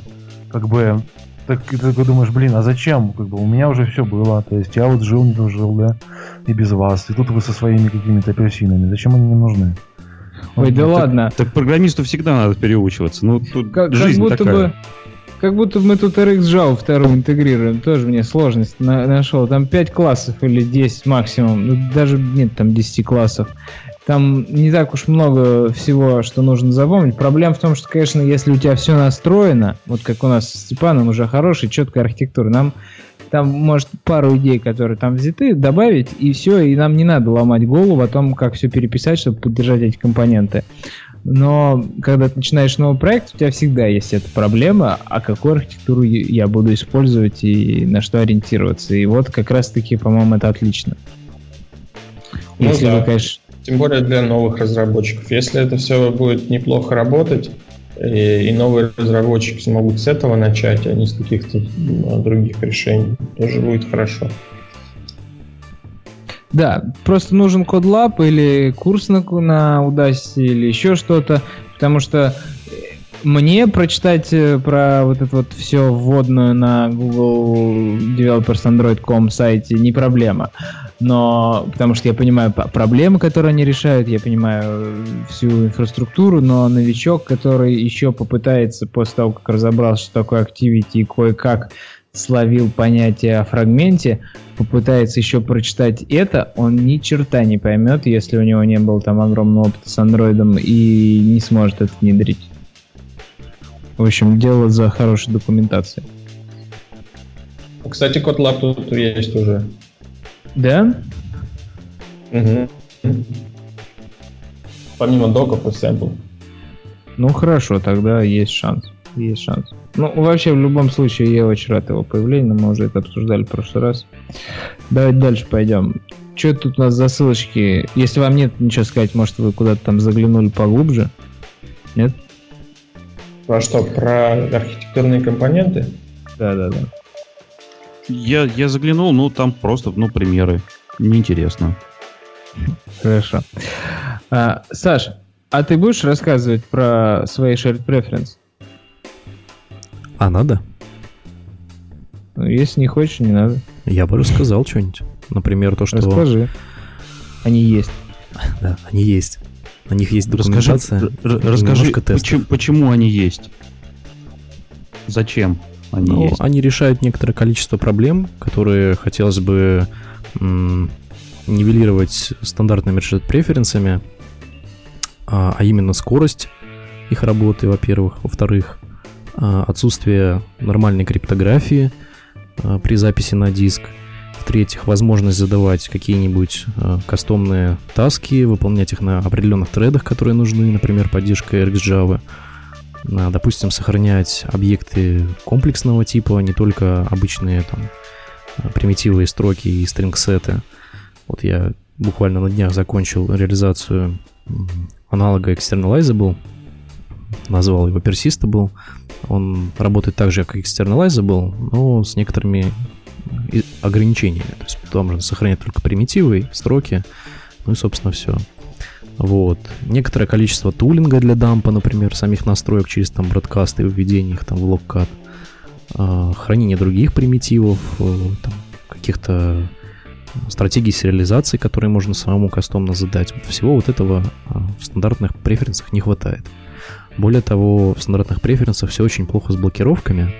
[SPEAKER 5] как бы, так ты такой думаешь, блин, а зачем? Как бы у меня уже все было, то есть я вот жил, не жил, да, и без вас, и тут вы со своими какими-то апельсинами, зачем они мне нужны?
[SPEAKER 1] Ой, да
[SPEAKER 2] Ну, так-
[SPEAKER 1] ладно.
[SPEAKER 2] Так программисту всегда надо переучиваться. Ну, тут
[SPEAKER 1] Как, как
[SPEAKER 2] жизнь
[SPEAKER 1] будто
[SPEAKER 2] такая.
[SPEAKER 1] бы как будто мы тут RxJava вторую интегрируем. Тоже мне сложность на- нашел. Там 5 классов или 10 максимум. Ну, даже нет там 10 классов. Там не так уж много всего, что нужно запомнить. Проблема в том, что, конечно, если у тебя все настроено, вот как у нас с Степаном уже хорошая, четкая архитектура, нам там, может, пару идей, которые там взяты, добавить, и все, и нам не надо ломать голову о том, как все переписать, чтобы поддержать эти компоненты. Но когда ты начинаешь новый проект, у тебя всегда есть эта проблема, а какую архитектуру я буду использовать и на что ориентироваться. И вот как раз-таки, по-моему, это отлично.
[SPEAKER 3] Ну
[SPEAKER 1] Если
[SPEAKER 3] да.
[SPEAKER 1] вы, конечно,
[SPEAKER 3] Тем более для новых разработчиков. Если это все будет неплохо работать, и, и новые разработчики смогут с этого начать, а не с каких-то других решений, тоже будет хорошо.
[SPEAKER 1] Да, просто нужен code lab или курс на, на Udacity или еще что-то, потому что э, мне прочитать э, про вот это вот все вводную на Google Developers Android.com сайте не проблема. Но потому что я понимаю проблемы, которые они решают, я понимаю э, всю инфраструктуру, но новичок, который еще попытается после того, как разобрался, что такое Activity и кое-как словил понятие о фрагменте, попытается еще прочитать это, он ни черта не поймет, если у него не было там огромного опыта с андроидом и не сможет это внедрить. В общем, дело за хорошей документацией.
[SPEAKER 3] Кстати, CodeLab тут есть уже.
[SPEAKER 1] Да?
[SPEAKER 3] Мгм. Помимо доков и сэмпл.
[SPEAKER 1] Ну хорошо, тогда есть шанс. Есть шанс. Ну, вообще, в любом случае, я очень рад его появлению, мы уже это обсуждали в прошлый раз. Давайте дальше пойдем. Что тут у нас за ссылочки? Если вам нет ничего сказать, может, вы куда-то там заглянули поглубже? Нет?
[SPEAKER 3] Про что? Про архитектурные компоненты?
[SPEAKER 1] Да-да-да.
[SPEAKER 2] Я, я заглянул, ну там просто, ну, примеры. Неинтересно.
[SPEAKER 1] Хорошо. А, Саш, а ты будешь рассказывать про свои shared preference?
[SPEAKER 4] А надо?
[SPEAKER 1] Ну, если не хочешь, не надо.
[SPEAKER 4] Я бы рассказал что-нибудь. Например, то, что...
[SPEAKER 1] Расскажи. Они есть.
[SPEAKER 4] Да, они есть. На них есть
[SPEAKER 2] Расскажи,
[SPEAKER 4] документация.
[SPEAKER 2] расскажи
[SPEAKER 4] тестов.
[SPEAKER 2] почему, почему они есть? Зачем они
[SPEAKER 4] Ну,
[SPEAKER 2] есть?
[SPEAKER 4] они решают некоторое количество проблем, которые хотелось бы нивелировать стандартными преференсами, а, а именно скорость их работы, во-первых, во-вторых, отсутствие нормальной криптографии а, при записи на диск, в-третьих, возможность задавать какие-нибудь а, кастомные таски, выполнять их на определенных тредах, которые нужны, например, поддержка RxJava, а, допустим, сохранять объекты комплексного типа, а не только обычные там а, примитивы строки и стринг-сеты. Вот я буквально на днях закончил реализацию аналога Externalizable, назвал его Persistable. Он работает так же, как Externalizable, но с некоторыми и- ограничениями. То есть там можно сохранять только примитивы, строки, ну и, собственно, все. Вот. Некоторое количество тулинга для дампа, например, самих настроек через там бродкаст и введение их там в локкат. А, хранение других примитивов, э, там, каких-то стратегий сериализации, которые можно самому кастомно задать. Всего вот этого в стандартных преференсах не хватает. Более того, в стандартных преференсах все очень плохо с блокировками.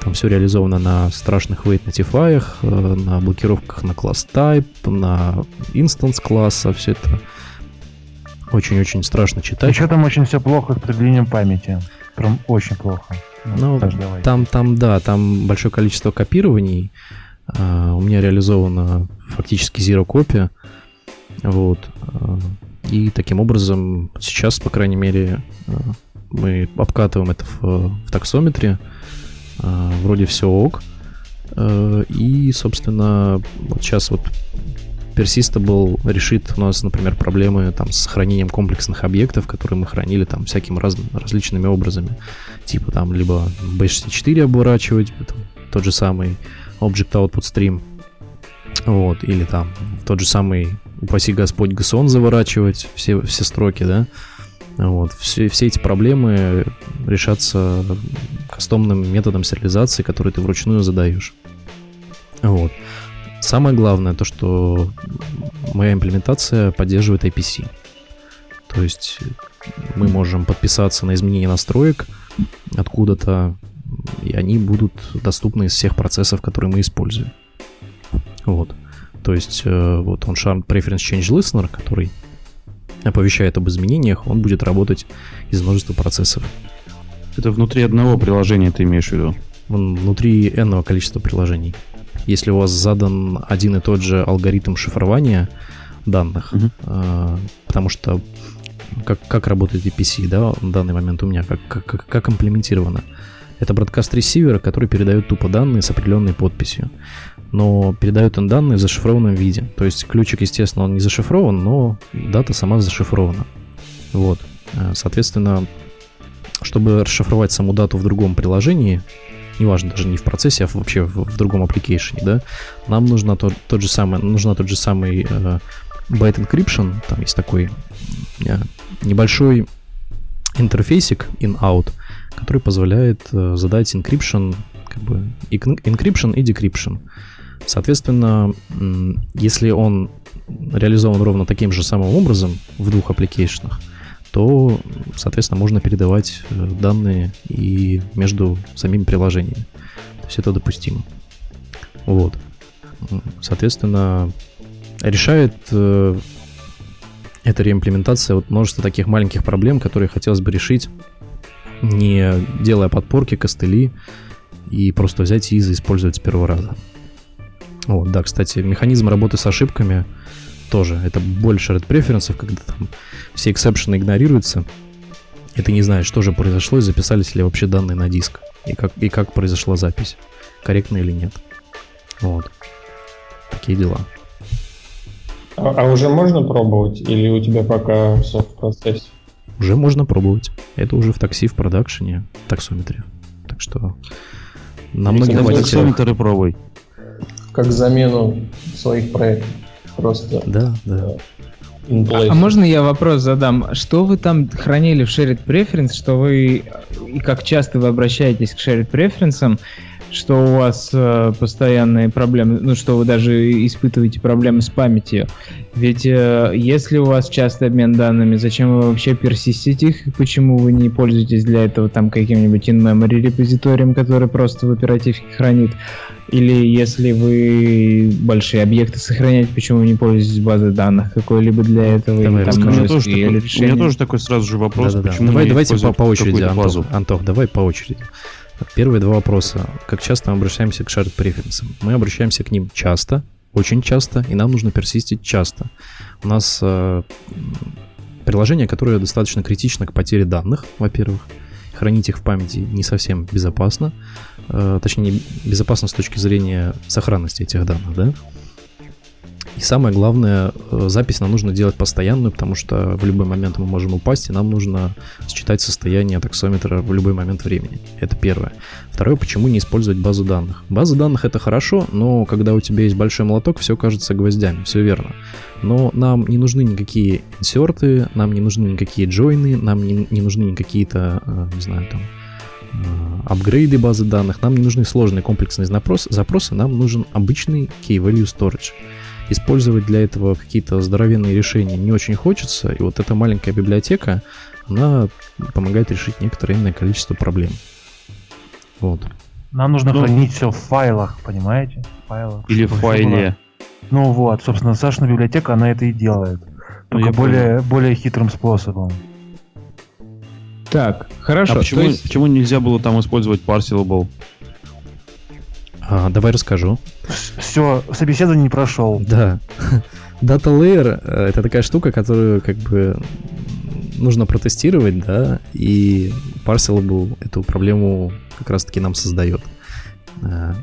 [SPEAKER 4] Там все реализовано на страшных wait notify, э, на блокировках на класс type, на instance класса, все это очень-очень страшно читать.
[SPEAKER 5] Еще там очень все плохо с определением памяти. Прям очень плохо.
[SPEAKER 4] Ну,
[SPEAKER 5] давай.
[SPEAKER 4] Там, там, да, там большое количество копирований. А, у меня реализована фактически zero копия. Вот. А, И таким образом сейчас, по крайней мере, а, мы обкатываем это в, в таксометре. А, Вроде все ок. А, И, собственно, сейчас вот Persistable решит у нас, например, проблемы там, с сохранением комплексных объектов, которые мы хранили там всякими раз, различными образами. Типа там либо B64 обворачивать, там, тот же самый Object Output Stream, Вот, или там тот же самый, упаси Господь, GSON заворачивать все, все строки, да. Вот, все, все эти проблемы решатся кастомным методом сериализации, который ты вручную задаешь. Вот. Самое главное то, что моя имплементация поддерживает IPC. То есть мы можем подписаться на изменение настроек откуда-то, и они будут доступны из всех процессов, которые мы используем. Вот. То есть э, вот он Shard Preference Change Listener, который оповещает об изменениях, он будет работать из множества процессов.
[SPEAKER 2] Это внутри одного приложения ты имеешь в виду?
[SPEAKER 4] Внутри n количества приложений. Если у вас задан один и тот же алгоритм шифрования данных, угу. э, потому что как, как работает EPC, да, в данный момент у меня, как, как, как имплементировано. Это бродкаст ресивера, который передает тупо данные с определенной подписью. Но передает он данные в зашифрованном виде. То есть ключик, естественно, он не зашифрован, но дата сама зашифрована. Вот. Э, соответственно, чтобы расшифровать саму дату в другом приложении, неважно, даже не в процессе, а вообще в, в другом application, да, нам нужна тот, тот же самый, нужна тот же самый э, byte encryption, там есть такой э, небольшой интерфейсик in-out, который позволяет э, задать encryption, как бы encryption и decryption. Соответственно, если он реализован ровно таким же самым образом в двух аппликейшнах, то, соответственно, можно передавать э, данные и между самими приложениями. То есть это допустимо. Вот. Соответственно, решает э, эта реимплементация вот множество таких маленьких проблем, которые хотелось бы решить, не делая подпорки, костыли, и просто взять и использовать с первого раза. Вот, да, кстати, механизм работы с ошибками тоже. Это больше red preferences, когда там все эксепшены игнорируются, и ты не знаешь, что же произошло, и записались ли вообще данные на диск, и как, и как произошла запись, корректно или нет. Вот. Такие дела.
[SPEAKER 3] А, а уже можно пробовать, или у тебя пока все в процессе?
[SPEAKER 4] Уже можно пробовать. Это уже в такси, в продакшене, в таксометре. Так что на многих
[SPEAKER 2] таксометры пробуй.
[SPEAKER 3] Как замену своих проектов. Просто.
[SPEAKER 4] Да, да.
[SPEAKER 1] А, а можно я вопрос задам? Что вы там хранили в Shared Preference, что вы и как часто вы обращаетесь к Shared Preference, что у вас э, постоянные проблемы, ну что вы даже испытываете проблемы с памятью. Ведь э, если у вас частый обмен данными, зачем вы вообще персистите их? Почему вы не пользуетесь для этого там каким-нибудь in-memory репозиторием, который просто в оперативке хранит? Или если вы большие объекты сохраняете, почему вы не пользуетесь базой данных какой-либо для этого?
[SPEAKER 2] Давай, или, там, у, меня тоже такой, у меня тоже такой сразу же вопрос. Да, да, да.
[SPEAKER 4] Почему давай, давайте по, по очереди, Антох, Антох, давай по очереди. Первые два вопроса. Как часто мы обращаемся к shared preferences? Мы обращаемся к ним часто, очень часто, и нам нужно персистить часто. У нас э, приложение, которое достаточно критично к потере данных, во-первых. Хранить их в памяти не совсем безопасно. Э, точнее, безопасно с точки зрения сохранности этих данных, да? И самое главное, э, запись нам нужно делать постоянную, потому что в любой момент мы можем упасть, и нам нужно считать состояние таксометра в любой момент времени. Это первое. Второе, почему не использовать базу данных? База данных это хорошо, но когда у тебя есть большой молоток, все кажется гвоздями, все верно. Но нам не нужны никакие инсерты, нам не нужны никакие джойны, нам не, не нужны какие-то, э, не знаю, там, э, апгрейды базы данных, нам не нужны сложные комплексные запросы, запросы нам нужен обычный key-value storage использовать для этого какие-то здоровенные решения не очень хочется, и вот эта маленькая библиотека, она помогает решить некоторое иное количество проблем. Вот.
[SPEAKER 5] Нам нужно ну, хранить все в файлах, понимаете? В файлах.
[SPEAKER 2] Или в файле.
[SPEAKER 5] Ну вот, собственно, Сашина библиотека, она это и делает. Ну, Только более, более хитрым способом.
[SPEAKER 1] Так, хорошо. А
[SPEAKER 2] почему, есть... почему нельзя было там использовать parsable?
[SPEAKER 4] А, давай расскажу.
[SPEAKER 5] Все, собеседование не прошел.
[SPEAKER 4] Да. Data Layer э, — это такая штука, которую как бы нужно протестировать, да, и Parcelable эту проблему как раз-таки нам создает. Э,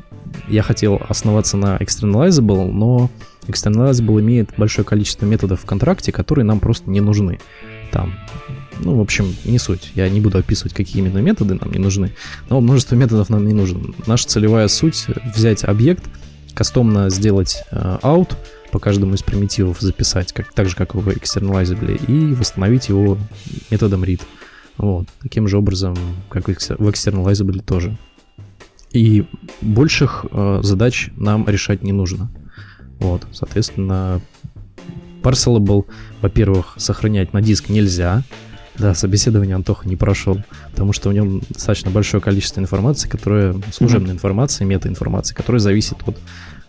[SPEAKER 4] я хотел основаться на Externalizable, но Externalizable имеет большое количество методов в контракте, которые нам просто не нужны. Там ну, в общем, не суть. Я не буду описывать, какие именно методы нам не нужны, но множество методов нам не нужно. Наша целевая суть — взять объект, кастомно сделать э, out по каждому из примитивов записать, как, так же, как в externalizable, и восстановить его методом read. Вот. Таким же образом, как в externalizable тоже. И больших э, задач нам решать не нужно. Вот, соответственно, Parcelable, во-первых, сохранять на диск нельзя. Да, собеседование Антоха не прошел, потому что в нем достаточно большое количество информации, которая служебная mm-hmm. информация, метаинформация, которая зависит от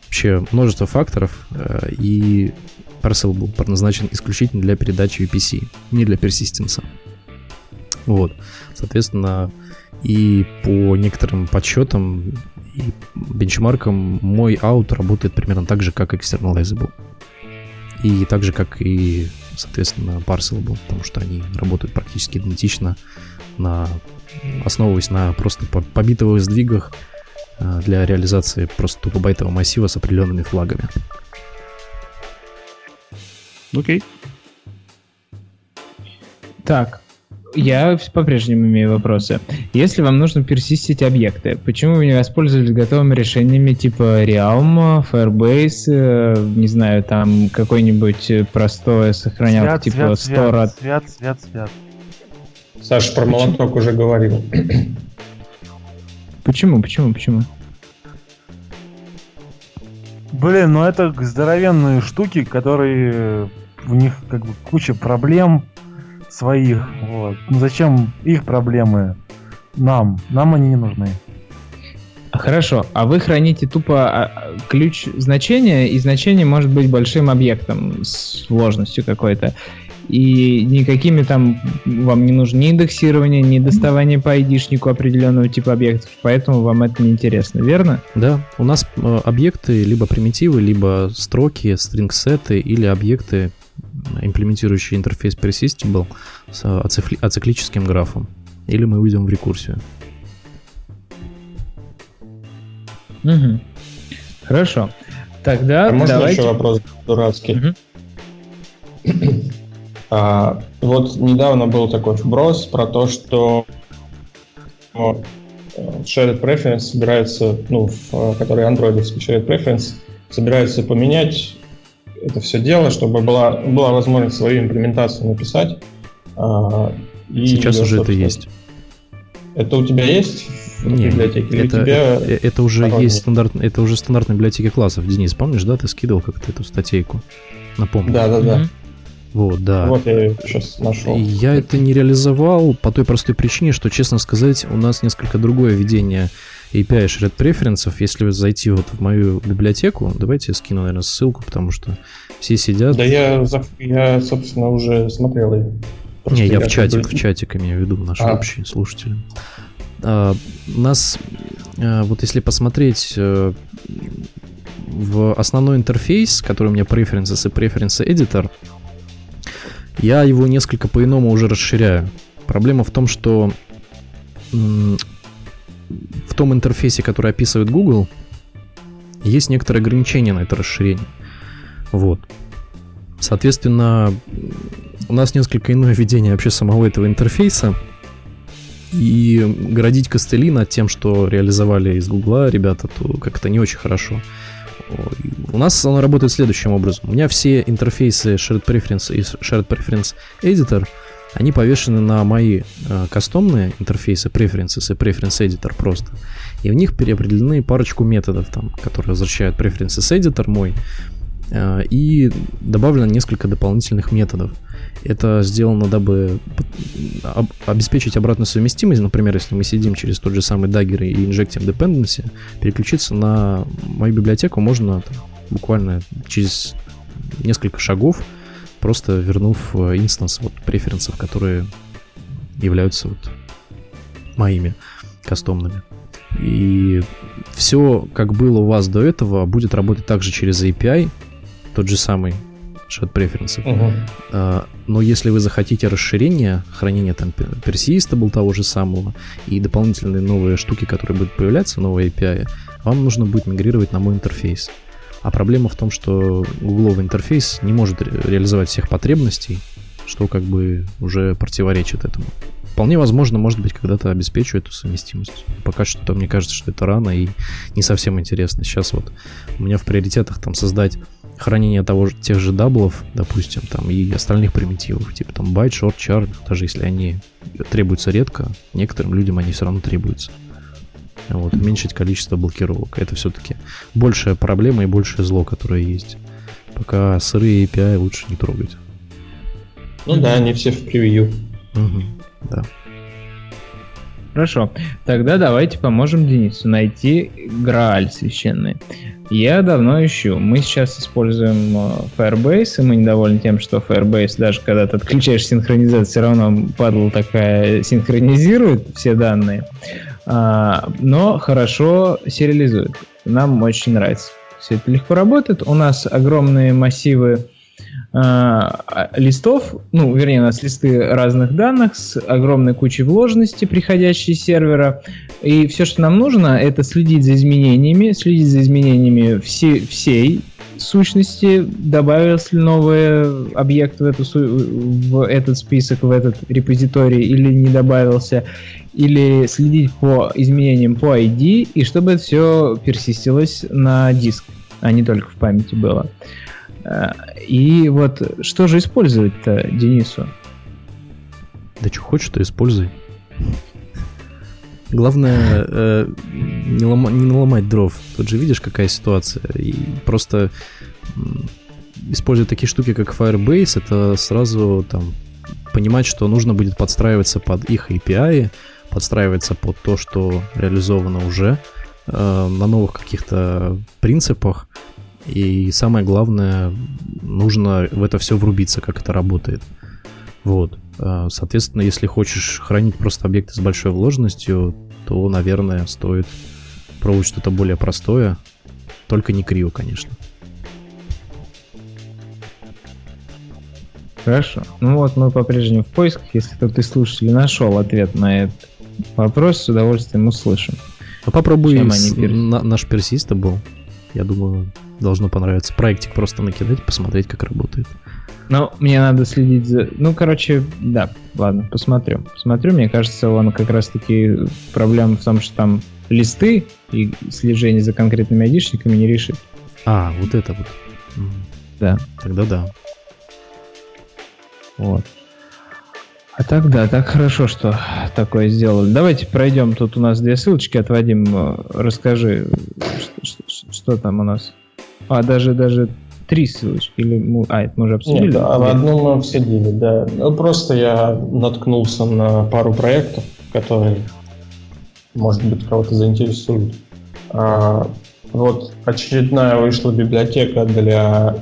[SPEAKER 4] вообще множества факторов, э, и Parcel был предназначен исключительно для передачи VPC, не для персистенса. Вот, соответственно, и по некоторым подсчетам и бенчмаркам мой аут работает примерно так же, как externalizable. И так же, как и, соответственно, parcelable, потому что они работают практически идентично, на, основываясь на просто побитовых сдвигах э, для реализации просто тупо байтового массива с определенными флагами.
[SPEAKER 2] Окей.
[SPEAKER 1] Так, я по-прежнему имею вопросы. Если вам нужно персистить объекты, почему вы не воспользовались готовыми решениями типа Realm, Firebase, э, не знаю, там какой-нибудь простое сохранялка типа
[SPEAKER 5] свят, Store? Свят, свят, свят.
[SPEAKER 3] Саша про почему? молоток уже говорил.
[SPEAKER 1] Почему, почему, почему?
[SPEAKER 5] Блин, ну это здоровенные штуки, которые в них как бы куча проблем, своих. Вот. Ну зачем их проблемы нам? Нам они не нужны.
[SPEAKER 1] Хорошо, а вы храните тупо а, ключ значения, и значение может быть большим объектом с сложностью какой-то. И никакими там вам не нужно ни индексирование, ни доставание по айдишнику определенного типа объектов, поэтому вам это не интересно, верно?
[SPEAKER 4] Да, у нас э, объекты либо примитивы, либо строки, стринг-сеты или объекты имплементирующий интерфейс Persistable с ацикли- ациклическим графом. Или мы уйдем в рекурсию.
[SPEAKER 1] Угу. Хорошо. Тогда
[SPEAKER 3] а можно
[SPEAKER 1] давайте...
[SPEAKER 3] еще вопрос дурацкий? Угу. а, вот недавно был такой вброс про то, что э, Shared Preference собирается, ну, в, который Android Shared Preference собирается поменять это все дело, чтобы была, была возможность свою имплементацию написать.
[SPEAKER 4] А, и Сейчас ее, уже это есть.
[SPEAKER 3] Это у тебя есть
[SPEAKER 4] в Нет, библиотеке? Или это, тебя это, это уже сторонний? есть стандарт, это уже стандартная библиотека классов. Денис, помнишь, да, ты скидывал как-то эту статейку? Напомню.
[SPEAKER 3] Да, да, да.
[SPEAKER 4] Вот, да.
[SPEAKER 3] Вот я сейчас нашел.
[SPEAKER 4] Я это не реализовал по той простой причине, что, честно сказать, у нас несколько другое видение API Shred Preferences. Если зайти вот в мою библиотеку, давайте я скину, наверное, ссылку, потому что все сидят.
[SPEAKER 3] Да я, я собственно, уже смотрел ее.
[SPEAKER 4] Не, я, я в чатик, в чатик имею в виду, наши а. общие слушатели. А, нас, а, вот если посмотреть а, в основной интерфейс, который у меня Preferences и Preference Editor, я его несколько по-иному уже расширяю. Проблема в том, что в том интерфейсе, который описывает Google, есть некоторые ограничения на это расширение. Вот. Соответственно, у нас несколько иное видение вообще самого этого интерфейса. И городить костыли над тем, что реализовали из Гугла ребята, то как-то не очень хорошо. У нас оно работает следующим образом. У меня все интерфейсы Shared Preference и Shared Preference Editor, они повешены на мои э, кастомные интерфейсы Preferences и Preference Editor просто. И в них переопределены парочку методов, там, которые возвращают Preferences Editor мой, и добавлено несколько дополнительных методов. Это сделано, дабы обеспечить обратную совместимость. Например, если мы сидим через тот же самый Dagger и инжектим dependency, переключиться на мою библиотеку можно буквально через несколько шагов, просто вернув э, инстанс вот, преференсов, которые являются вот моими кастомными. И все, как было у вас до этого, будет работать также через API, тот же самый shared preferences. Uh-huh. А, но если вы захотите расширение, хранение там persistable того же самого и дополнительные новые штуки, которые будут появляться, новые API, вам нужно будет мигрировать на мой интерфейс. А проблема в том, что гугловый интерфейс не может ре- реализовать всех потребностей, что как бы уже противоречит этому. вполне возможно, может быть, когда-то обеспечу эту совместимость. Пока что мне кажется, что это рано и не совсем интересно. Сейчас вот у меня в приоритетах там создать хранение того же, тех же даблов, допустим, там, и остальных примитивов, типа там byte, short, char, даже если они требуются редко, некоторым людям они все равно требуются. Вот, уменьшить количество блокировок. Это все-таки большая проблема и большее зло, которое есть. Пока сырые API лучше не трогать.
[SPEAKER 3] Ну да, они все в превью.
[SPEAKER 4] Угу, да.
[SPEAKER 1] Хорошо. Тогда давайте поможем Денису найти Грааль священный. Я давно ищу. Мы сейчас используем э, Firebase, и мы недовольны тем, что Firebase, даже когда ты отключаешь синхронизацию, все равно падла такая синхронизирует все данные. А, но хорошо сериализует. Нам очень нравится. Все это легко работает. У нас огромные массивы листов, ну, вернее, у нас листы разных данных с огромной кучей вложенности, приходящей из сервера. И все, что нам нужно, это следить за изменениями, следить за изменениями все, всей сущности, добавился ли новый объект в, эту, в этот список, в этот репозиторий, или не добавился, или следить по изменениям по ID, и чтобы это все персистилось на диск, а не только в памяти было. Э, и вот что же использовать-то Денису?
[SPEAKER 4] Да что хочешь, то используй. Главное э, не, лома, не наломать дров. Тут же видишь, какая ситуация. И просто используя такие штуки, как Firebase, это сразу там понимать, что нужно будет подстраиваться под их API, подстраиваться под то, что реализовано уже э, на новых каких-то принципах. И самое главное, нужно в это все врубиться, как это работает. Вот. А, соответственно, если хочешь хранить просто объекты с большой вложенностью, то, наверное, стоит пробовать что-то более простое. Только не криво, конечно.
[SPEAKER 1] Хорошо. Ну вот мы по-прежнему в поисках. Если кто-то из слушателей нашел ответ на этот вопрос, с удовольствием услышим.
[SPEAKER 4] А попробуй с... на, наш персиста был. Я думаю, должно понравиться. Проектик просто накидать, посмотреть, как работает.
[SPEAKER 1] Ну, мне надо следить за... Ну, короче, да, ладно, посмотрю. Посмотрю, мне кажется, он как раз-таки проблема в том, что там листы и слежение за конкретными айдишниками не решит.
[SPEAKER 4] А, вот это вот.
[SPEAKER 1] Да.
[SPEAKER 4] Тогда да.
[SPEAKER 1] Вот. А так да, так хорошо, что такое сделали. Давайте пройдем. Тут у нас две ссылочки от Вадима. Расскажи, что, что, что там у нас. А, даже, даже три ссылочки? Или мы... А, это мы уже обсудили? Нет,
[SPEAKER 3] а одну мы обсудили, да. Ну, просто я наткнулся на пару проектов, которые, может быть, кого-то заинтересуют. А, вот очередная вышла библиотека для,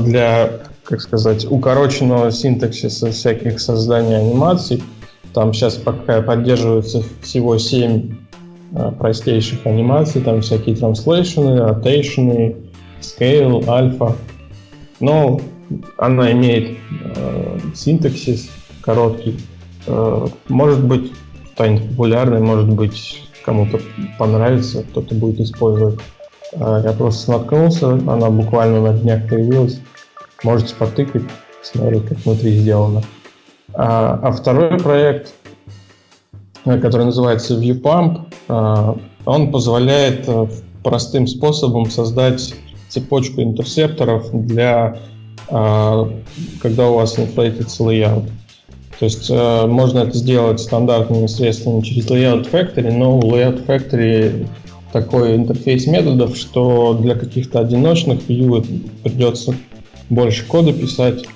[SPEAKER 3] для, как сказать, укороченного синтаксиса всяких созданий анимаций. Там сейчас пока поддерживается всего 7 а, простейших анимаций, там всякие транслейшены, ротейшены, scale, альфа. Но она имеет э, синтаксис короткий. Э, может быть, станет популярной, может быть, кому-то понравится, кто-то будет использовать. Э, я просто наткнулся, она буквально на днях появилась. Можете потыкать, смотреть, как внутри сделано. А, а второй проект, э, который называется ViewPump, э, он позволяет э, простым способом создать цепочку интерсепторов для когда у вас inflated layout. То есть э, можно это сделать стандартными средствами через Layout Factory, но у Layout Factory такой интерфейс методов, что для каких-то одиночных view придется больше кода писать, э,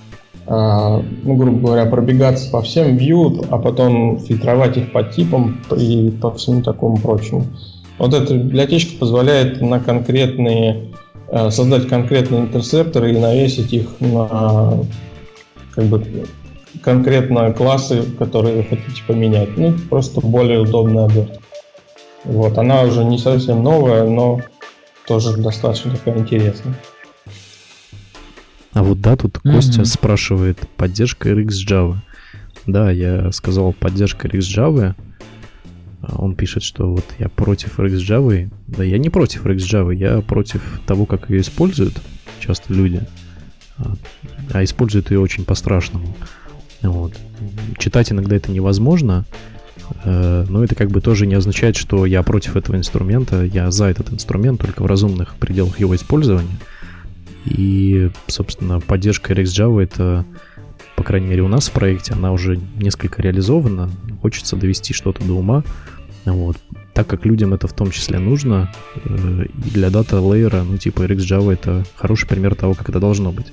[SPEAKER 3] ну, грубо говоря, пробегаться по всем view, а потом фильтровать их по типам и по всему такому прочему. Вот эта библиотечка позволяет на конкретные Э, создать конкретные интерсепторы и навесить их на как бы конкретно классы, которые вы хотите поменять. Ну, просто более удобная обертка. Вот, она уже не совсем новая, но тоже достаточно такая интересная.
[SPEAKER 4] А вот да, тут mm-hmm. Костя спрашивает, поддержка RX Java. Да, я сказал поддержка RX Java. А он пишет, что вот я против RxJava. Да я не против RxJava, я против того, как ее используют часто люди. А, а используют ее очень по-страшному. Вот. Читать иногда это невозможно, э, но это как бы тоже не означает, что я против этого инструмента, я за этот инструмент только в разумных пределах его использования. И, собственно, поддержка RxJava это, по крайней мере, у нас в проекте, она уже несколько реализована. Хочется довести что-то до ума. Вот. Так как людям это в том числе нужно, э, и для дата лейера, ну, типа RxJava это хороший пример того, как это должно быть.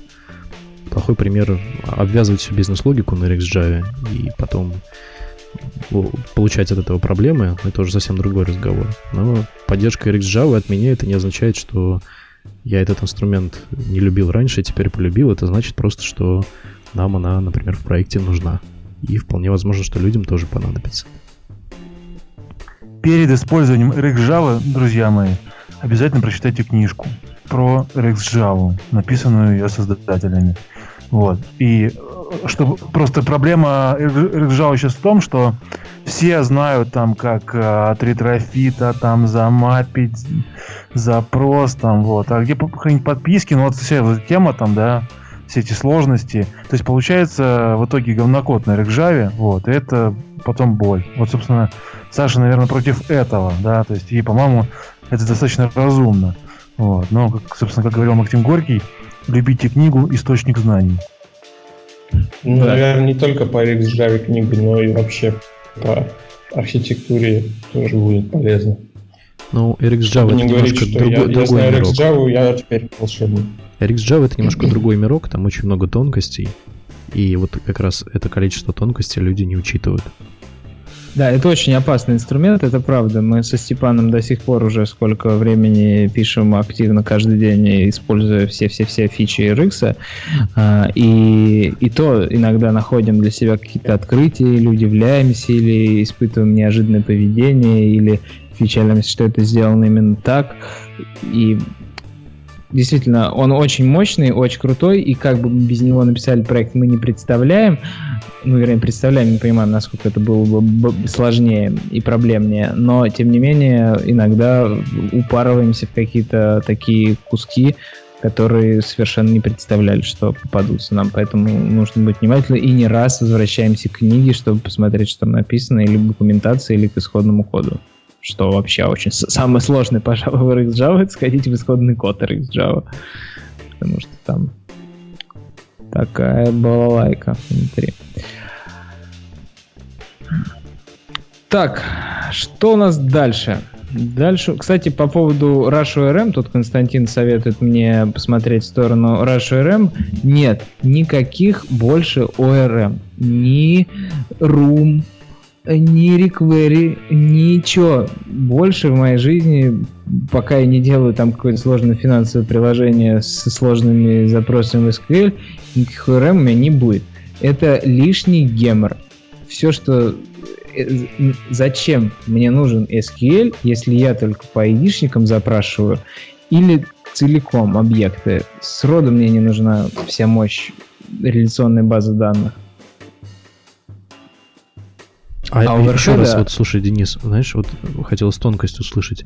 [SPEAKER 4] Плохой пример обвязывать всю бизнес-логику на RxJava и потом получать от этого проблемы, это уже совсем другой разговор. Но поддержка RxJava от меня это не означает, что я этот инструмент не любил раньше, теперь полюбил. Это значит просто, что нам она, например, в проекте нужна. И вполне возможно, что людям тоже понадобится.
[SPEAKER 5] Перед использованием RxJava, друзья мои, обязательно прочитайте книжку про RxJava, написанную ее создателями. Вот. И э, что просто проблема RxJava сейчас в том, что все знают там, как э, от ретрофита там замапить запрос там, вот. А где какие-нибудь подписки, ну вот вся эта тема там, да, все эти сложности. То есть получается в итоге говнокод на RxJava, вот, и это потом боль. Вот, собственно, Саша, наверное, против этого, да, то есть, и, по-моему, это достаточно разумно. Вот. Но, как, собственно, как говорил Максим Горький, любите книгу «Источник знаний».
[SPEAKER 3] Ну, да. наверное, не только по RxJava книгу, но и вообще по архитектуре тоже будет полезно.
[SPEAKER 4] Ну, RxJava это немножко
[SPEAKER 3] что другой, я, другой я знаю мирок. RxJava, я теперь волшебник.
[SPEAKER 4] RxJava это немножко другой мирок, там очень много тонкостей. И вот как раз это количество тонкостей люди не учитывают.
[SPEAKER 1] Да, это очень опасный инструмент, это правда. Мы со Степаном до сих пор уже сколько времени пишем активно каждый день, используя все-все-все фичи RX. А, и, и то иногда находим для себя какие-то открытия, или удивляемся, или испытываем неожиданное поведение, или печалимся, что это сделано именно так. И действительно, он очень мощный, очень крутой, и как бы мы без него написали проект, мы не представляем, ну, вернее, представляем, не понимаем, насколько это было бы сложнее и проблемнее, но, тем не менее, иногда упарываемся в какие-то такие куски, которые совершенно не представляли, что попадутся нам. Поэтому нужно быть внимательным и не раз возвращаемся к книге, чтобы посмотреть, что там написано, или к документации, или к исходному коду что вообще очень самое сложное, пожалуй, в RxJava, это сходить в исходный код RxJava. Потому что там такая балалайка внутри. Так, что у нас дальше? Дальше, кстати, по поводу Rush ORM, тут Константин советует мне посмотреть в сторону Rush ORM. Нет, никаких больше ORM. Ни Room, ни реквери, ничего. Больше в моей жизни, пока я не делаю там какое-то сложное финансовое приложение со сложными запросами в SQL, никаких ORM у меня не будет. Это лишний гемор. Все, что... Э, зачем мне нужен SQL, если я только по id запрашиваю, или целиком объекты. Сроду мне не нужна вся мощь реляционной базы данных.
[SPEAKER 4] А, а еще раз, вот, слушай, Денис, знаешь, вот хотелось тонкость услышать.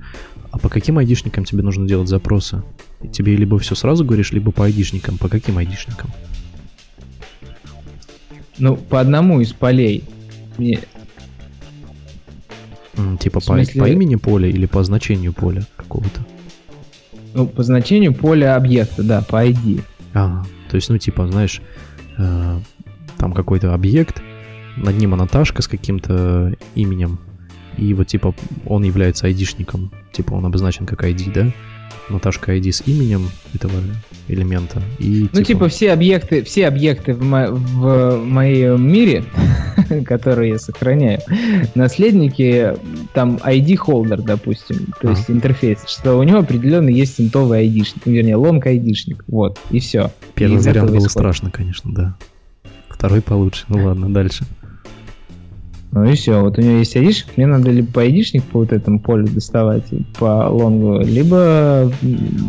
[SPEAKER 4] А по каким айдишникам тебе нужно делать запросы? Тебе либо все сразу говоришь, либо по айдишникам. По каким айдишникам?
[SPEAKER 1] Ну, по одному из полей. Мне...
[SPEAKER 4] Типа смысле... по, по имени поля или по значению поля какого-то?
[SPEAKER 1] Ну, по значению поля объекта, да, по ID.
[SPEAKER 4] Ага, то есть, ну, типа, знаешь, э, там какой-то объект, над ним анаташка с каким-то именем, и вот типа он является айдишником, типа он обозначен как ID, да? Наташка ID с именем этого элемента. И,
[SPEAKER 1] ну, типа... типа все объекты, все объекты в, мо- в моем мире, которые я сохраняю, наследники, там ID холдер, допустим, то есть интерфейс, что у него определенно есть синтовый айдишник, вернее, лонг айдишник, вот, и все.
[SPEAKER 4] Первый вариант был страшно, конечно, да. Второй получше. Ну ладно, дальше.
[SPEAKER 1] Ну и все. Вот у него есть айдишник, мне надо либо по айдишник по вот этому полю доставать, по лонгу, либо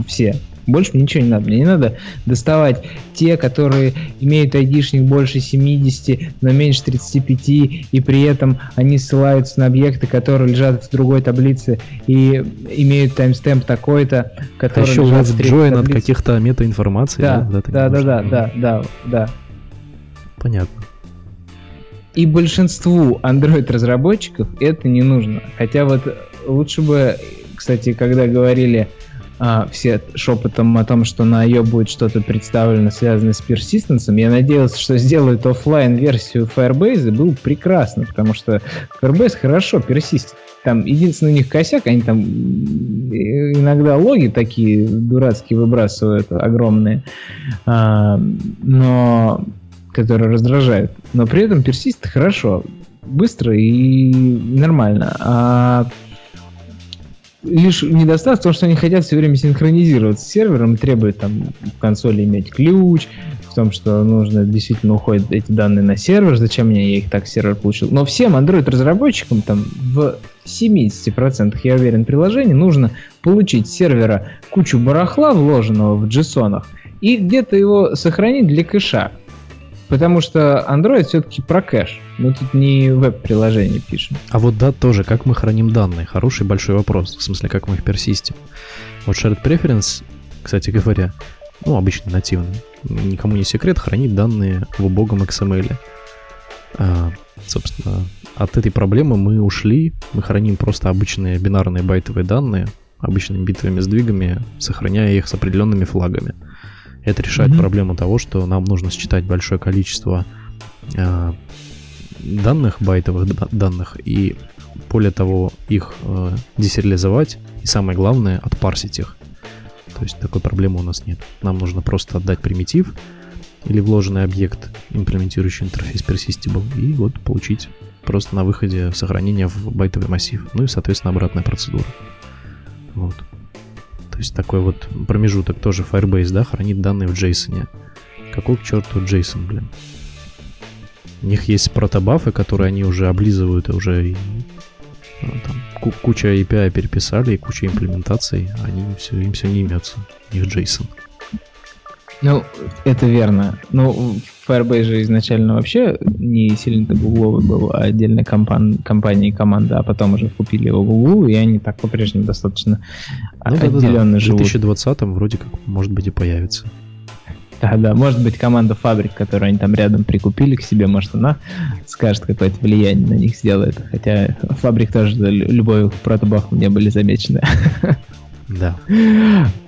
[SPEAKER 1] все. Больше мне ничего не надо. Мне не надо доставать те, которые имеют айдишник больше 70, но меньше 35, и при этом они ссылаются на объекты, которые лежат в другой таблице и имеют таймстемп такой-то, который
[SPEAKER 4] а еще лежат в join от каких-то метаинформаций.
[SPEAKER 1] Да, да, да, да, да, да, да, да.
[SPEAKER 4] Понятно.
[SPEAKER 1] И большинству Android-разработчиков это не нужно. Хотя вот лучше бы, кстати, когда говорили а, все шепотом о том, что на ее будет что-то представлено, связанное с персистенсом, я надеялся, что сделают офлайн версию Firebase, и был прекрасно, потому что Firebase хорошо персистит. Там единственный у них косяк, они там иногда логи такие дурацкие выбрасывают, огромные, а, но которые раздражают. Но при этом персистит хорошо, быстро и нормально. А лишь недостаток в том, что они хотят все время синхронизироваться с сервером, требуют там в консоли иметь ключ, в том, что нужно действительно уходят эти данные на сервер, зачем мне я их так сервер получил. Но всем Android-разработчикам там в 70% я уверен приложений нужно получить с сервера кучу барахла, вложенного в JSON, и где-то его сохранить для кэша. Потому что Android все-таки про кэш. Мы тут не веб-приложение пишем.
[SPEAKER 4] А вот да, тоже, как мы храним данные? Хороший большой вопрос. В смысле, как мы их персистим. Вот shared preference, кстати говоря, ну, обычно нативный, никому не секрет, хранит данные в убогом XML. А, собственно, от этой проблемы мы ушли. Мы храним просто обычные бинарные байтовые данные, обычными битовыми сдвигами, сохраняя их с определенными флагами. Это решает mm-hmm. проблему того, что нам нужно считать большое количество э, данных, байтовых данных, и более того, их э, десериализовать, и самое главное, отпарсить их. То есть такой проблемы у нас нет. Нам нужно просто отдать примитив или вложенный объект, имплементирующий интерфейс persistable, и вот получить просто на выходе сохранение в байтовый массив. Ну и, соответственно, обратная процедура. Вот. То есть такой вот промежуток тоже Firebase, да, хранит данные в JSON. Какой к черту JSON, блин? У них есть протобафы, которые они уже облизывают и уже ну, там, куча API переписали и куча имплементаций, они все, им все не имется. У них JSON.
[SPEAKER 1] Ну, это верно. Ну, Firebase же изначально вообще не сильно-то гугловый был, а отдельная компан- компания и команда, а потом уже купили его Google, и они так по-прежнему достаточно ну, отделенно да, да, живут.
[SPEAKER 4] В 2020 вроде как, может быть, и появится.
[SPEAKER 1] Да, да, может быть, команда фабрик, которую они там рядом прикупили к себе, может, она скажет, какое-то влияние на них сделает. Хотя фабрик тоже любой протобах не были замечены.
[SPEAKER 4] Да.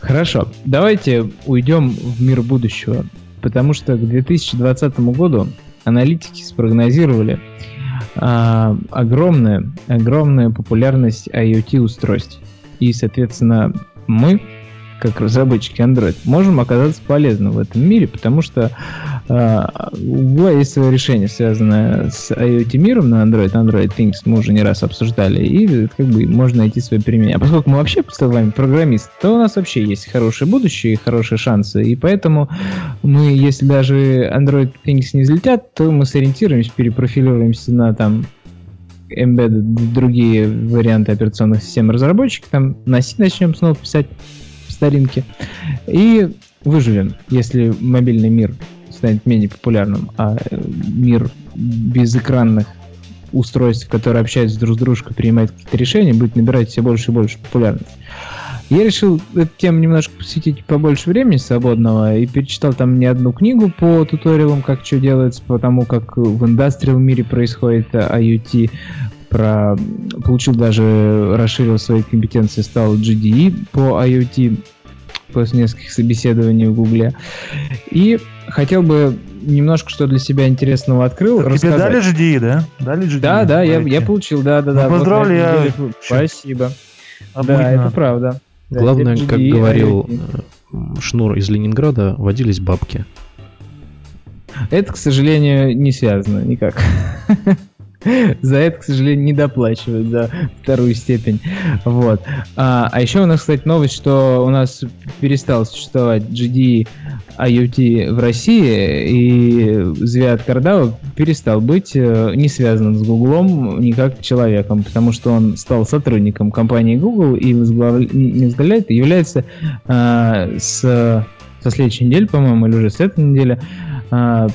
[SPEAKER 1] Хорошо, давайте уйдем в мир будущего, потому что к 2020 году аналитики спрогнозировали а, огромная, огромная популярность IoT-устройств. И, соответственно, мы как разработчики Android, можем оказаться полезным в этом мире, потому что э, у Google есть свое решение, связанное с IoT миром на Android, Android Things, мы уже не раз обсуждали, и как бы можно найти свое применение. А поскольку мы вообще с вами программисты, то у нас вообще есть хорошее будущее и хорошие шансы, и поэтому мы, если даже Android Things не взлетят, то мы сориентируемся, перепрофилируемся на там embedded другие варианты операционных систем разработчиков, там на C начнем снова писать старинке. И выживем, если мобильный мир станет менее популярным, а э, мир без экранных устройств, которые общаются друг с дружкой, принимают какие-то решения, будет набирать все больше и больше популярность. Я решил эту тему немножко посвятить побольше времени свободного и перечитал там не одну книгу по туториалам, как что делается, по тому, как в индустриал мире происходит IoT, про, получил даже, расширил свои компетенции, стал GDE по IoT после нескольких собеседований в Гугле. И хотел бы немножко что для себя интересного открыл.
[SPEAKER 5] Рассказать. тебе дали GDE, да? Дали GDE?
[SPEAKER 1] Да, да, я, я получил, да, да,
[SPEAKER 5] ну,
[SPEAKER 1] да.
[SPEAKER 5] Поздравляю.
[SPEAKER 1] Вот, Спасибо. Обычно. Да, это правда.
[SPEAKER 4] Главное, GDE, как говорил IoT. Шнур из Ленинграда, водились бабки.
[SPEAKER 1] Это, к сожалению, не связано никак. За это, к сожалению, не доплачивают за вторую степень. Вот. А, а еще у нас, кстати, новость, что у нас перестал существовать GD IoT в России, и Звят Кардава перестал быть э, не связанным с Гуглом никак человеком, потому что он стал сотрудником компании Google и не возглавляет, является а, с, со следующей недели, по-моему, или уже с этой недели, а,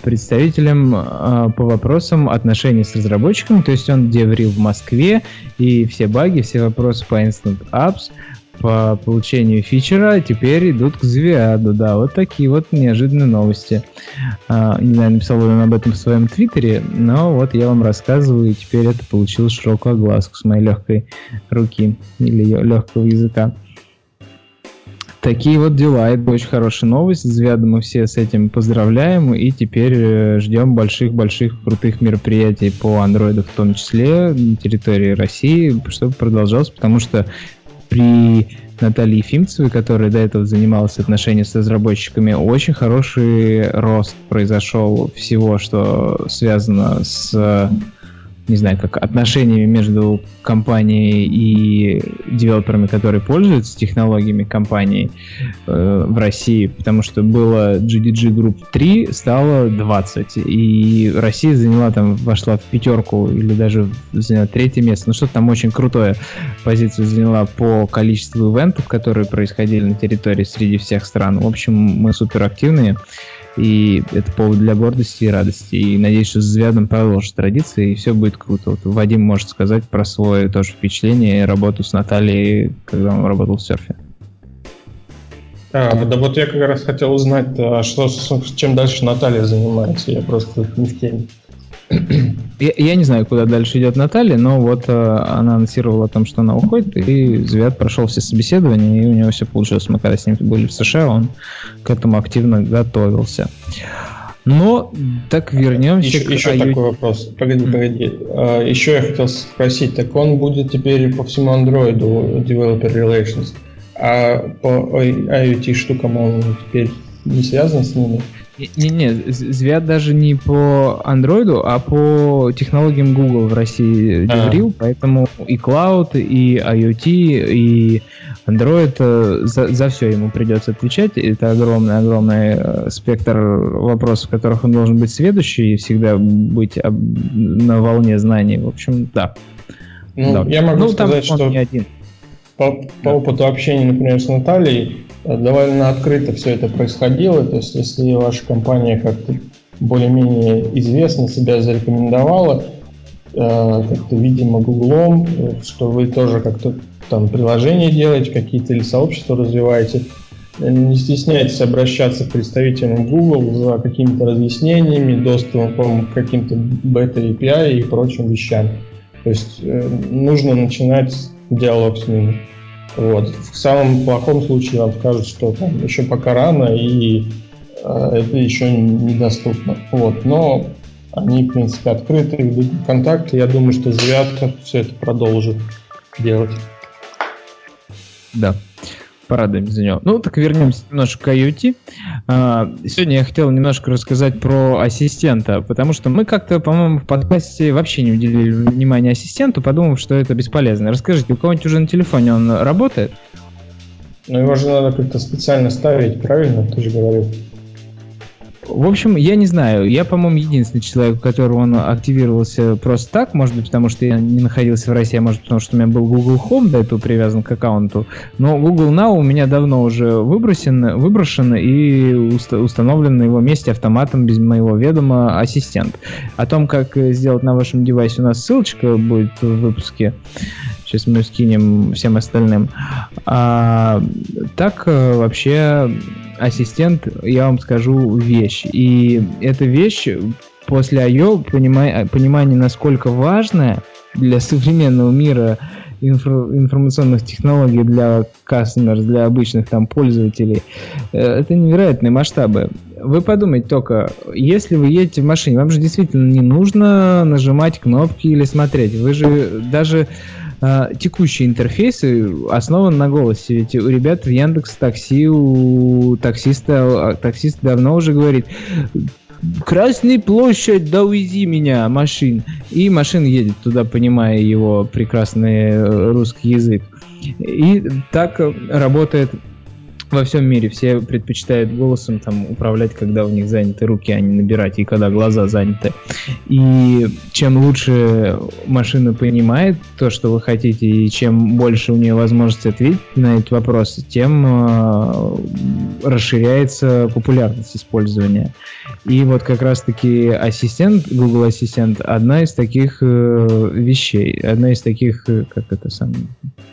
[SPEAKER 1] представителем а, по вопросам отношений с разработчиком, то есть он деврил в Москве, и все баги, все вопросы по Instant Apps, по получению фичера теперь идут к Звиаду, да, вот такие вот неожиданные новости. А, не знаю, написал ли он об этом в своем твиттере, но вот я вам рассказываю, и теперь это получилось широкую огласку с моей легкой руки или легкого языка. Такие вот дела. Это очень хорошая новость. Звяда мы все с этим поздравляем. И теперь э, ждем больших-больших крутых мероприятий по андроиду в том числе на территории России, чтобы продолжалось, потому что при Наталье Ефимцевой, которая до этого занималась отношениями с разработчиками, очень хороший рост произошел всего, что связано с не знаю, как отношениями между компанией и девелоперами, которые пользуются технологиями компании э, в России, потому что было GDG Group 3, стало 20, и Россия заняла там, вошла в пятерку или даже заняла третье место, ну что-то там очень крутое позицию заняла по количеству ивентов, которые происходили на территории среди всех стран. В общем, мы супер активные. И это повод для гордости и радости. И надеюсь, что с Звядом продолжит традиции, и все будет круто. Вот Вадим может сказать про свое тоже впечатление и работу с Натальей, когда он работал в серфе.
[SPEAKER 3] А, да вот я как раз хотел узнать, а что, чем дальше Наталья занимается. Я просто не в теме.
[SPEAKER 1] Я, я не знаю, куда дальше идет Наталья, но вот э, она анонсировала о том, что она уходит, и Звят прошел все собеседования, и у него все получилось. Мы когда с ним были в США, он к этому активно готовился. Но так вернемся
[SPEAKER 3] еще,
[SPEAKER 1] к
[SPEAKER 3] еще IoT. такой вопрос. Погоди, погоди. А, еще я хотел спросить, так он будет теперь по всему андроиду Developer Relations, а по IoT штукам он теперь не связан с ними?
[SPEAKER 1] Не-не, Звят даже не по андроиду, а по технологиям Google в России говорил, а. поэтому и Cloud, и IoT, и Android, э, за, за все ему придется отвечать. Это огромный-огромный э, спектр вопросов, в которых он должен быть следующий и всегда быть на волне знаний. В общем, да.
[SPEAKER 3] Ну, да. Я могу ну, сказать, что не один. по, по да. опыту общения, например, с Натальей, довольно открыто все это происходило. То есть, если ваша компания как-то более-менее известно себя зарекомендовала, э, как-то, видимо, Гуглом, что вы тоже как-то там приложения делаете какие-то или сообщества развиваете, не стесняйтесь обращаться к представителям Google за какими-то разъяснениями, доступом к каким-то бета-API и прочим вещам. То есть э, нужно начинать диалог с ними. Вот. В самом плохом случае вам скажут, что там еще пока рано и э, это еще недоступно. Вот. Но они, в принципе, открыты, ведут контакты. Я думаю, что Звятка все это продолжит делать.
[SPEAKER 1] Да порадуемся за него. Ну, так вернемся немножко к IoT. А, сегодня я хотел немножко рассказать про ассистента, потому что мы как-то, по-моему, в подкасте вообще не уделили внимания ассистенту, подумав, что это бесполезно. Расскажите, у кого-нибудь уже на телефоне он работает?
[SPEAKER 3] Ну, его же надо как-то специально ставить, правильно? Ты же говорил.
[SPEAKER 1] В общем, я не знаю. Я, по-моему, единственный человек, у которого он активировался просто так. Может быть, потому что я не находился в России, а может, потому что у меня был Google Home до этого привязан к аккаунту. Но Google Now у меня давно уже выбросен, выброшен и уста- установлен на его месте автоматом без моего ведома ассистент. О том, как сделать на вашем девайсе, у нас ссылочка будет в выпуске. Сейчас мы скинем всем остальным. А, так э, вообще ассистент, я вам скажу, вещь. И эта вещь после I.O. Понимание, понимание, насколько важная для современного мира инфо, информационных технологий для customers, для обычных там пользователей, э, это невероятные масштабы. Вы подумайте только, если вы едете в машине, вам же действительно не нужно нажимать кнопки или смотреть. Вы же даже а, текущие интерфейсы основаны на голосе. Ведь у ребят в Яндекс Такси, у таксиста, а, таксист давно уже говорит, Красная площадь, да увези меня, машин. И машина едет туда, понимая его прекрасный э, русский язык. И так работает во всем мире все предпочитают голосом там управлять, когда у них заняты руки, а не набирать, и когда глаза заняты. И чем лучше машина понимает то, что вы хотите, и чем больше у нее возможности ответить на этот вопрос, тем э, расширяется популярность использования. И вот как раз-таки ассистент, Google Ассистент, одна из таких э, вещей, одна из таких, э, как это самое,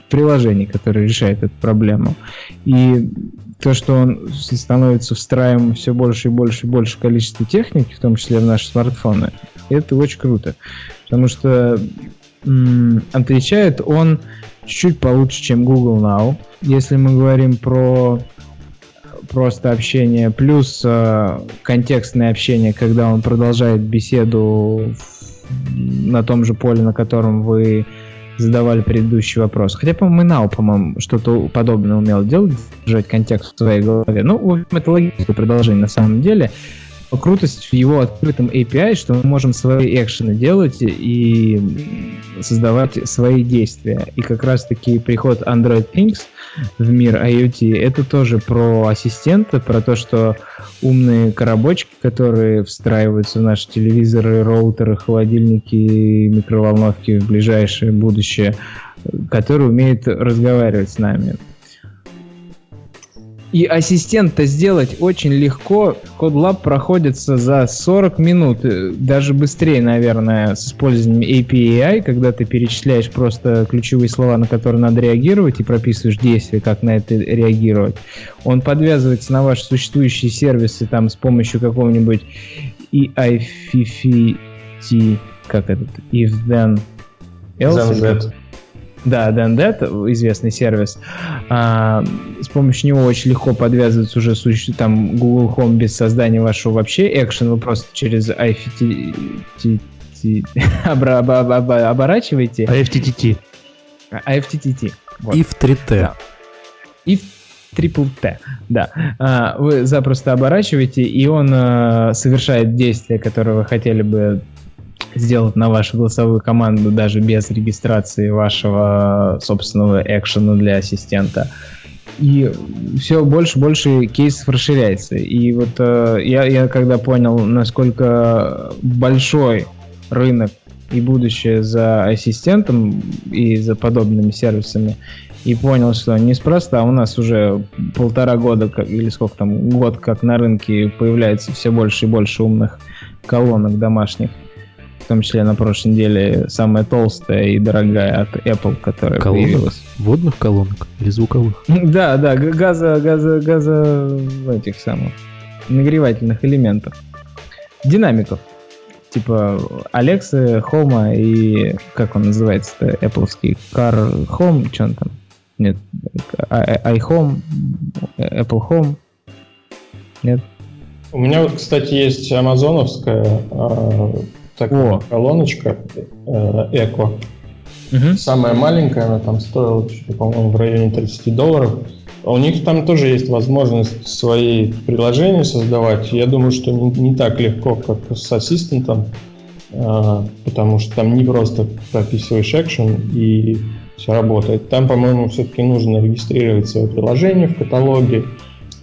[SPEAKER 1] приложений, которое решает эту проблему. И то, что он становится встраиваем все больше и больше и больше количество техники, в том числе в наши смартфоны, это очень круто. Потому что м- отвечает он чуть-чуть получше, чем Google Now. Если мы говорим про просто общение, плюс э, контекстное общение, когда он продолжает беседу на том же поле, на котором вы задавали предыдущий вопрос. Хотя, по-моему, Нау, по-моему, что-то подобное умел делать, держать контекст в своей голове. Ну, в общем, это логическое продолжение на самом деле крутость в его открытом API, что мы можем свои экшены делать и создавать свои действия. И как раз-таки приход Android Things в мир IoT, это тоже про ассистента, про то, что умные коробочки, которые встраиваются в наши телевизоры, роутеры, холодильники, микроволновки в ближайшее будущее, которые умеют разговаривать с нами. И ассистента сделать очень легко. CodeLab проходится за 40 минут, э, даже быстрее, наверное, с использованием API, когда ты перечисляешь просто ключевые слова, на которые надо реагировать, и прописываешь действия, как на это реагировать. Он подвязывается на ваши существующие сервисы там с помощью какого-нибудь EIFFT, как этот, if then else. Да, DNDET, известный сервис. А, с помощью него очень легко подвязывается уже суще... там Google Home без создания вашего вообще экшен. Вы просто через IFTTT оборачиваете.
[SPEAKER 5] IFTTT.
[SPEAKER 1] IFTTT.
[SPEAKER 4] Вот. И в 3T. Да.
[SPEAKER 1] И в Triple T, да. А, вы запросто оборачиваете, и он а, совершает действие, которое вы хотели бы сделать на вашу голосовую команду даже без регистрации вашего собственного экшена для ассистента. И все больше и больше кейсов расширяется. И вот э, я, я когда понял, насколько большой рынок и будущее за ассистентом и за подобными сервисами, и понял, что неспроста у нас уже полтора года, или сколько там, год как на рынке появляется все больше и больше умных колонок домашних в том числе на прошлой неделе самая толстая и дорогая от Apple, которая
[SPEAKER 4] колонок?
[SPEAKER 1] появилась.
[SPEAKER 4] Водных колонок или звуковых?
[SPEAKER 1] Да, да, газа, газа, газа этих самых нагревательных элементов. Динамиков. Типа Alexa, Home и как он называется-то, Apple Car Home, что он там? Нет, iHome, Apple Home. Нет?
[SPEAKER 3] У меня вот, кстати, есть амазоновская а, такая О. колоночка э, Эко. Угу. Самая маленькая, она там стоила, по-моему, в районе 30 долларов. А у них там тоже есть возможность свои приложения создавать. Я думаю, что не, не так легко, как с ассистентом, э, потому что там не просто прописываешь экшен и все работает. Там, по-моему, все-таки нужно регистрировать свое приложение в каталоге,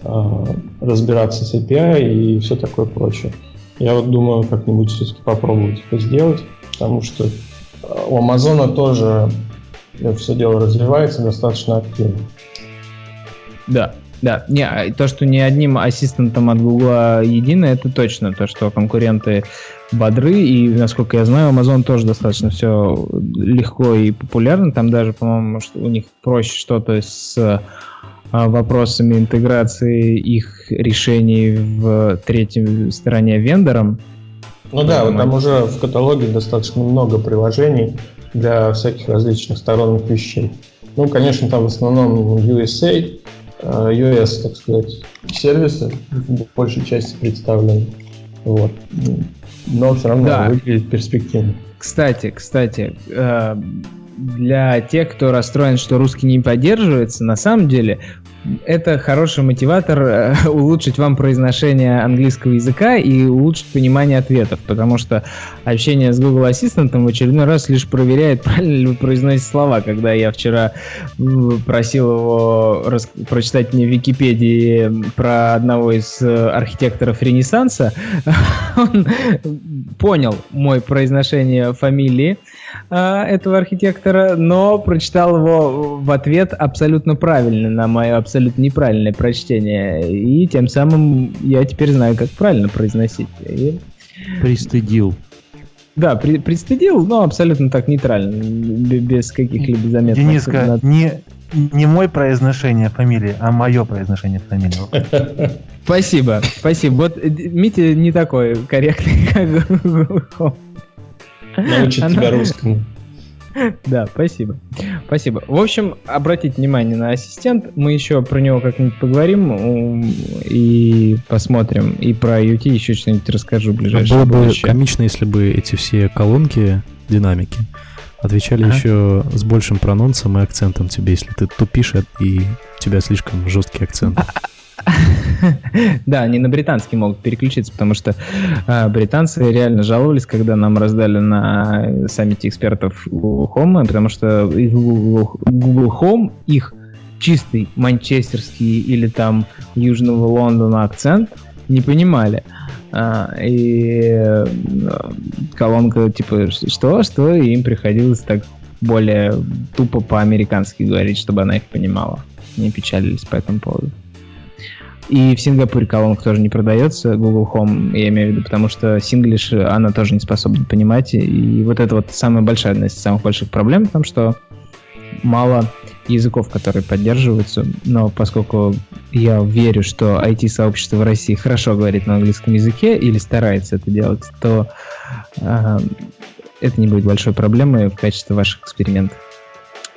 [SPEAKER 3] э, разбираться с API и все такое прочее. Я вот думаю, как-нибудь все-таки попробовать это сделать, потому что э, у Амазона тоже все дело развивается достаточно активно.
[SPEAKER 1] Да, да, не, а то, что не одним ассистентом от Гугла едино, это точно. То, что конкуренты бодры, и, насколько я знаю, Amazon тоже достаточно все легко и популярно. Там даже, по-моему, у них проще что-то с вопросами интеграции их решений в третьей стороне вендором.
[SPEAKER 3] Ну да, вот там уже в каталоге достаточно много приложений для всяких различных сторонних вещей. Ну, конечно, там в основном USA, US, так сказать, сервисы в большей части представлены. Вот. Но все равно да. выглядит перспективно.
[SPEAKER 1] Кстати, кстати, э, для тех, кто расстроен, что русский не поддерживается, на самом деле это хороший мотиватор э, улучшить вам произношение английского языка и улучшить понимание ответов, потому что общение с Google Ассистентом в очередной раз лишь проверяет, правильно ли вы произносите слова. Когда я вчера просил его рас... прочитать мне в Википедии про одного из э, архитекторов Ренессанса, он понял мое произношение фамилии, этого архитектора, но прочитал его в ответ абсолютно правильно на мое абсолютно неправильное прочтение. И тем самым я теперь знаю, как правильно произносить. И...
[SPEAKER 2] Пристыдил.
[SPEAKER 1] Да, при, пристыдил, но абсолютно так нейтрально, без каких-либо заметок.
[SPEAKER 5] Дениска, не, не мой произношение фамилии, а мое произношение фамилии.
[SPEAKER 1] Спасибо, спасибо. Вот э, Митя не такой корректный, как
[SPEAKER 3] Научит Она... тебя русскому.
[SPEAKER 1] Да, спасибо. Спасибо. В общем, обратите внимание на ассистент. Мы еще про него как-нибудь поговорим и посмотрим. И про UT еще что-нибудь расскажу в ближайшее
[SPEAKER 4] Было бы комично, если бы эти все колонки, динамики, отвечали ага. еще с большим прононсом и акцентом тебе, если ты тупишь, и у тебя слишком жесткий акцент. А,
[SPEAKER 1] да, они на британский могут переключиться, потому что э, британцы реально жаловались, когда нам раздали на саммите экспертов Google Home, потому что Google, Google Home их чистый манчестерский или там южного Лондона акцент не понимали. А, и э, колонка типа что, что, им приходилось так более тупо по-американски говорить, чтобы она их понимала. Не печалились по этому поводу. И в Сингапуре колонка тоже не продается, Google Home, я имею в виду, потому что синглиш она тоже не способна понимать. И вот это вот самая большая, одна из самых больших проблем в том, что мало языков, которые поддерживаются, но поскольку я верю, что IT-сообщество в России хорошо говорит на английском языке или старается это делать, то э, это не будет большой проблемой в качестве ваших экспериментов.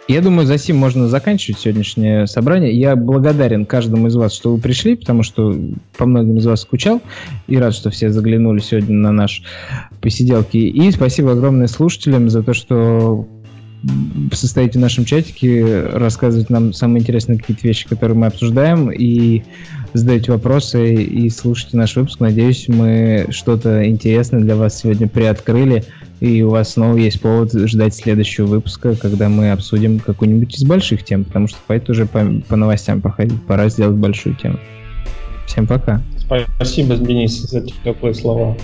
[SPEAKER 1] Я думаю, за сим можно заканчивать сегодняшнее собрание. Я благодарен каждому из вас, что вы пришли, потому что по многим из вас скучал. И рад, что все заглянули сегодня на наш посиделки. И спасибо огромное слушателям за то, что состоите в нашем чатике, рассказывать нам самые интересные какие-то вещи, которые мы обсуждаем, и задаете вопросы, и слушайте наш выпуск. Надеюсь, мы что-то интересное для вас сегодня приоткрыли и у вас снова есть повод ждать следующего выпуска, когда мы обсудим какую-нибудь из больших тем, потому что хватит уже по, по новостям походить, пора сделать большую тему. Всем пока.
[SPEAKER 3] Спасибо, Денис, за теплые слова.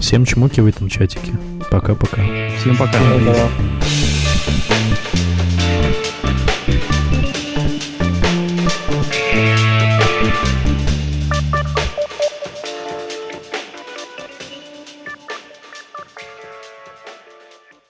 [SPEAKER 4] Всем чмоки в этом чатике. Пока-пока.
[SPEAKER 1] Всем пока. Всем пока.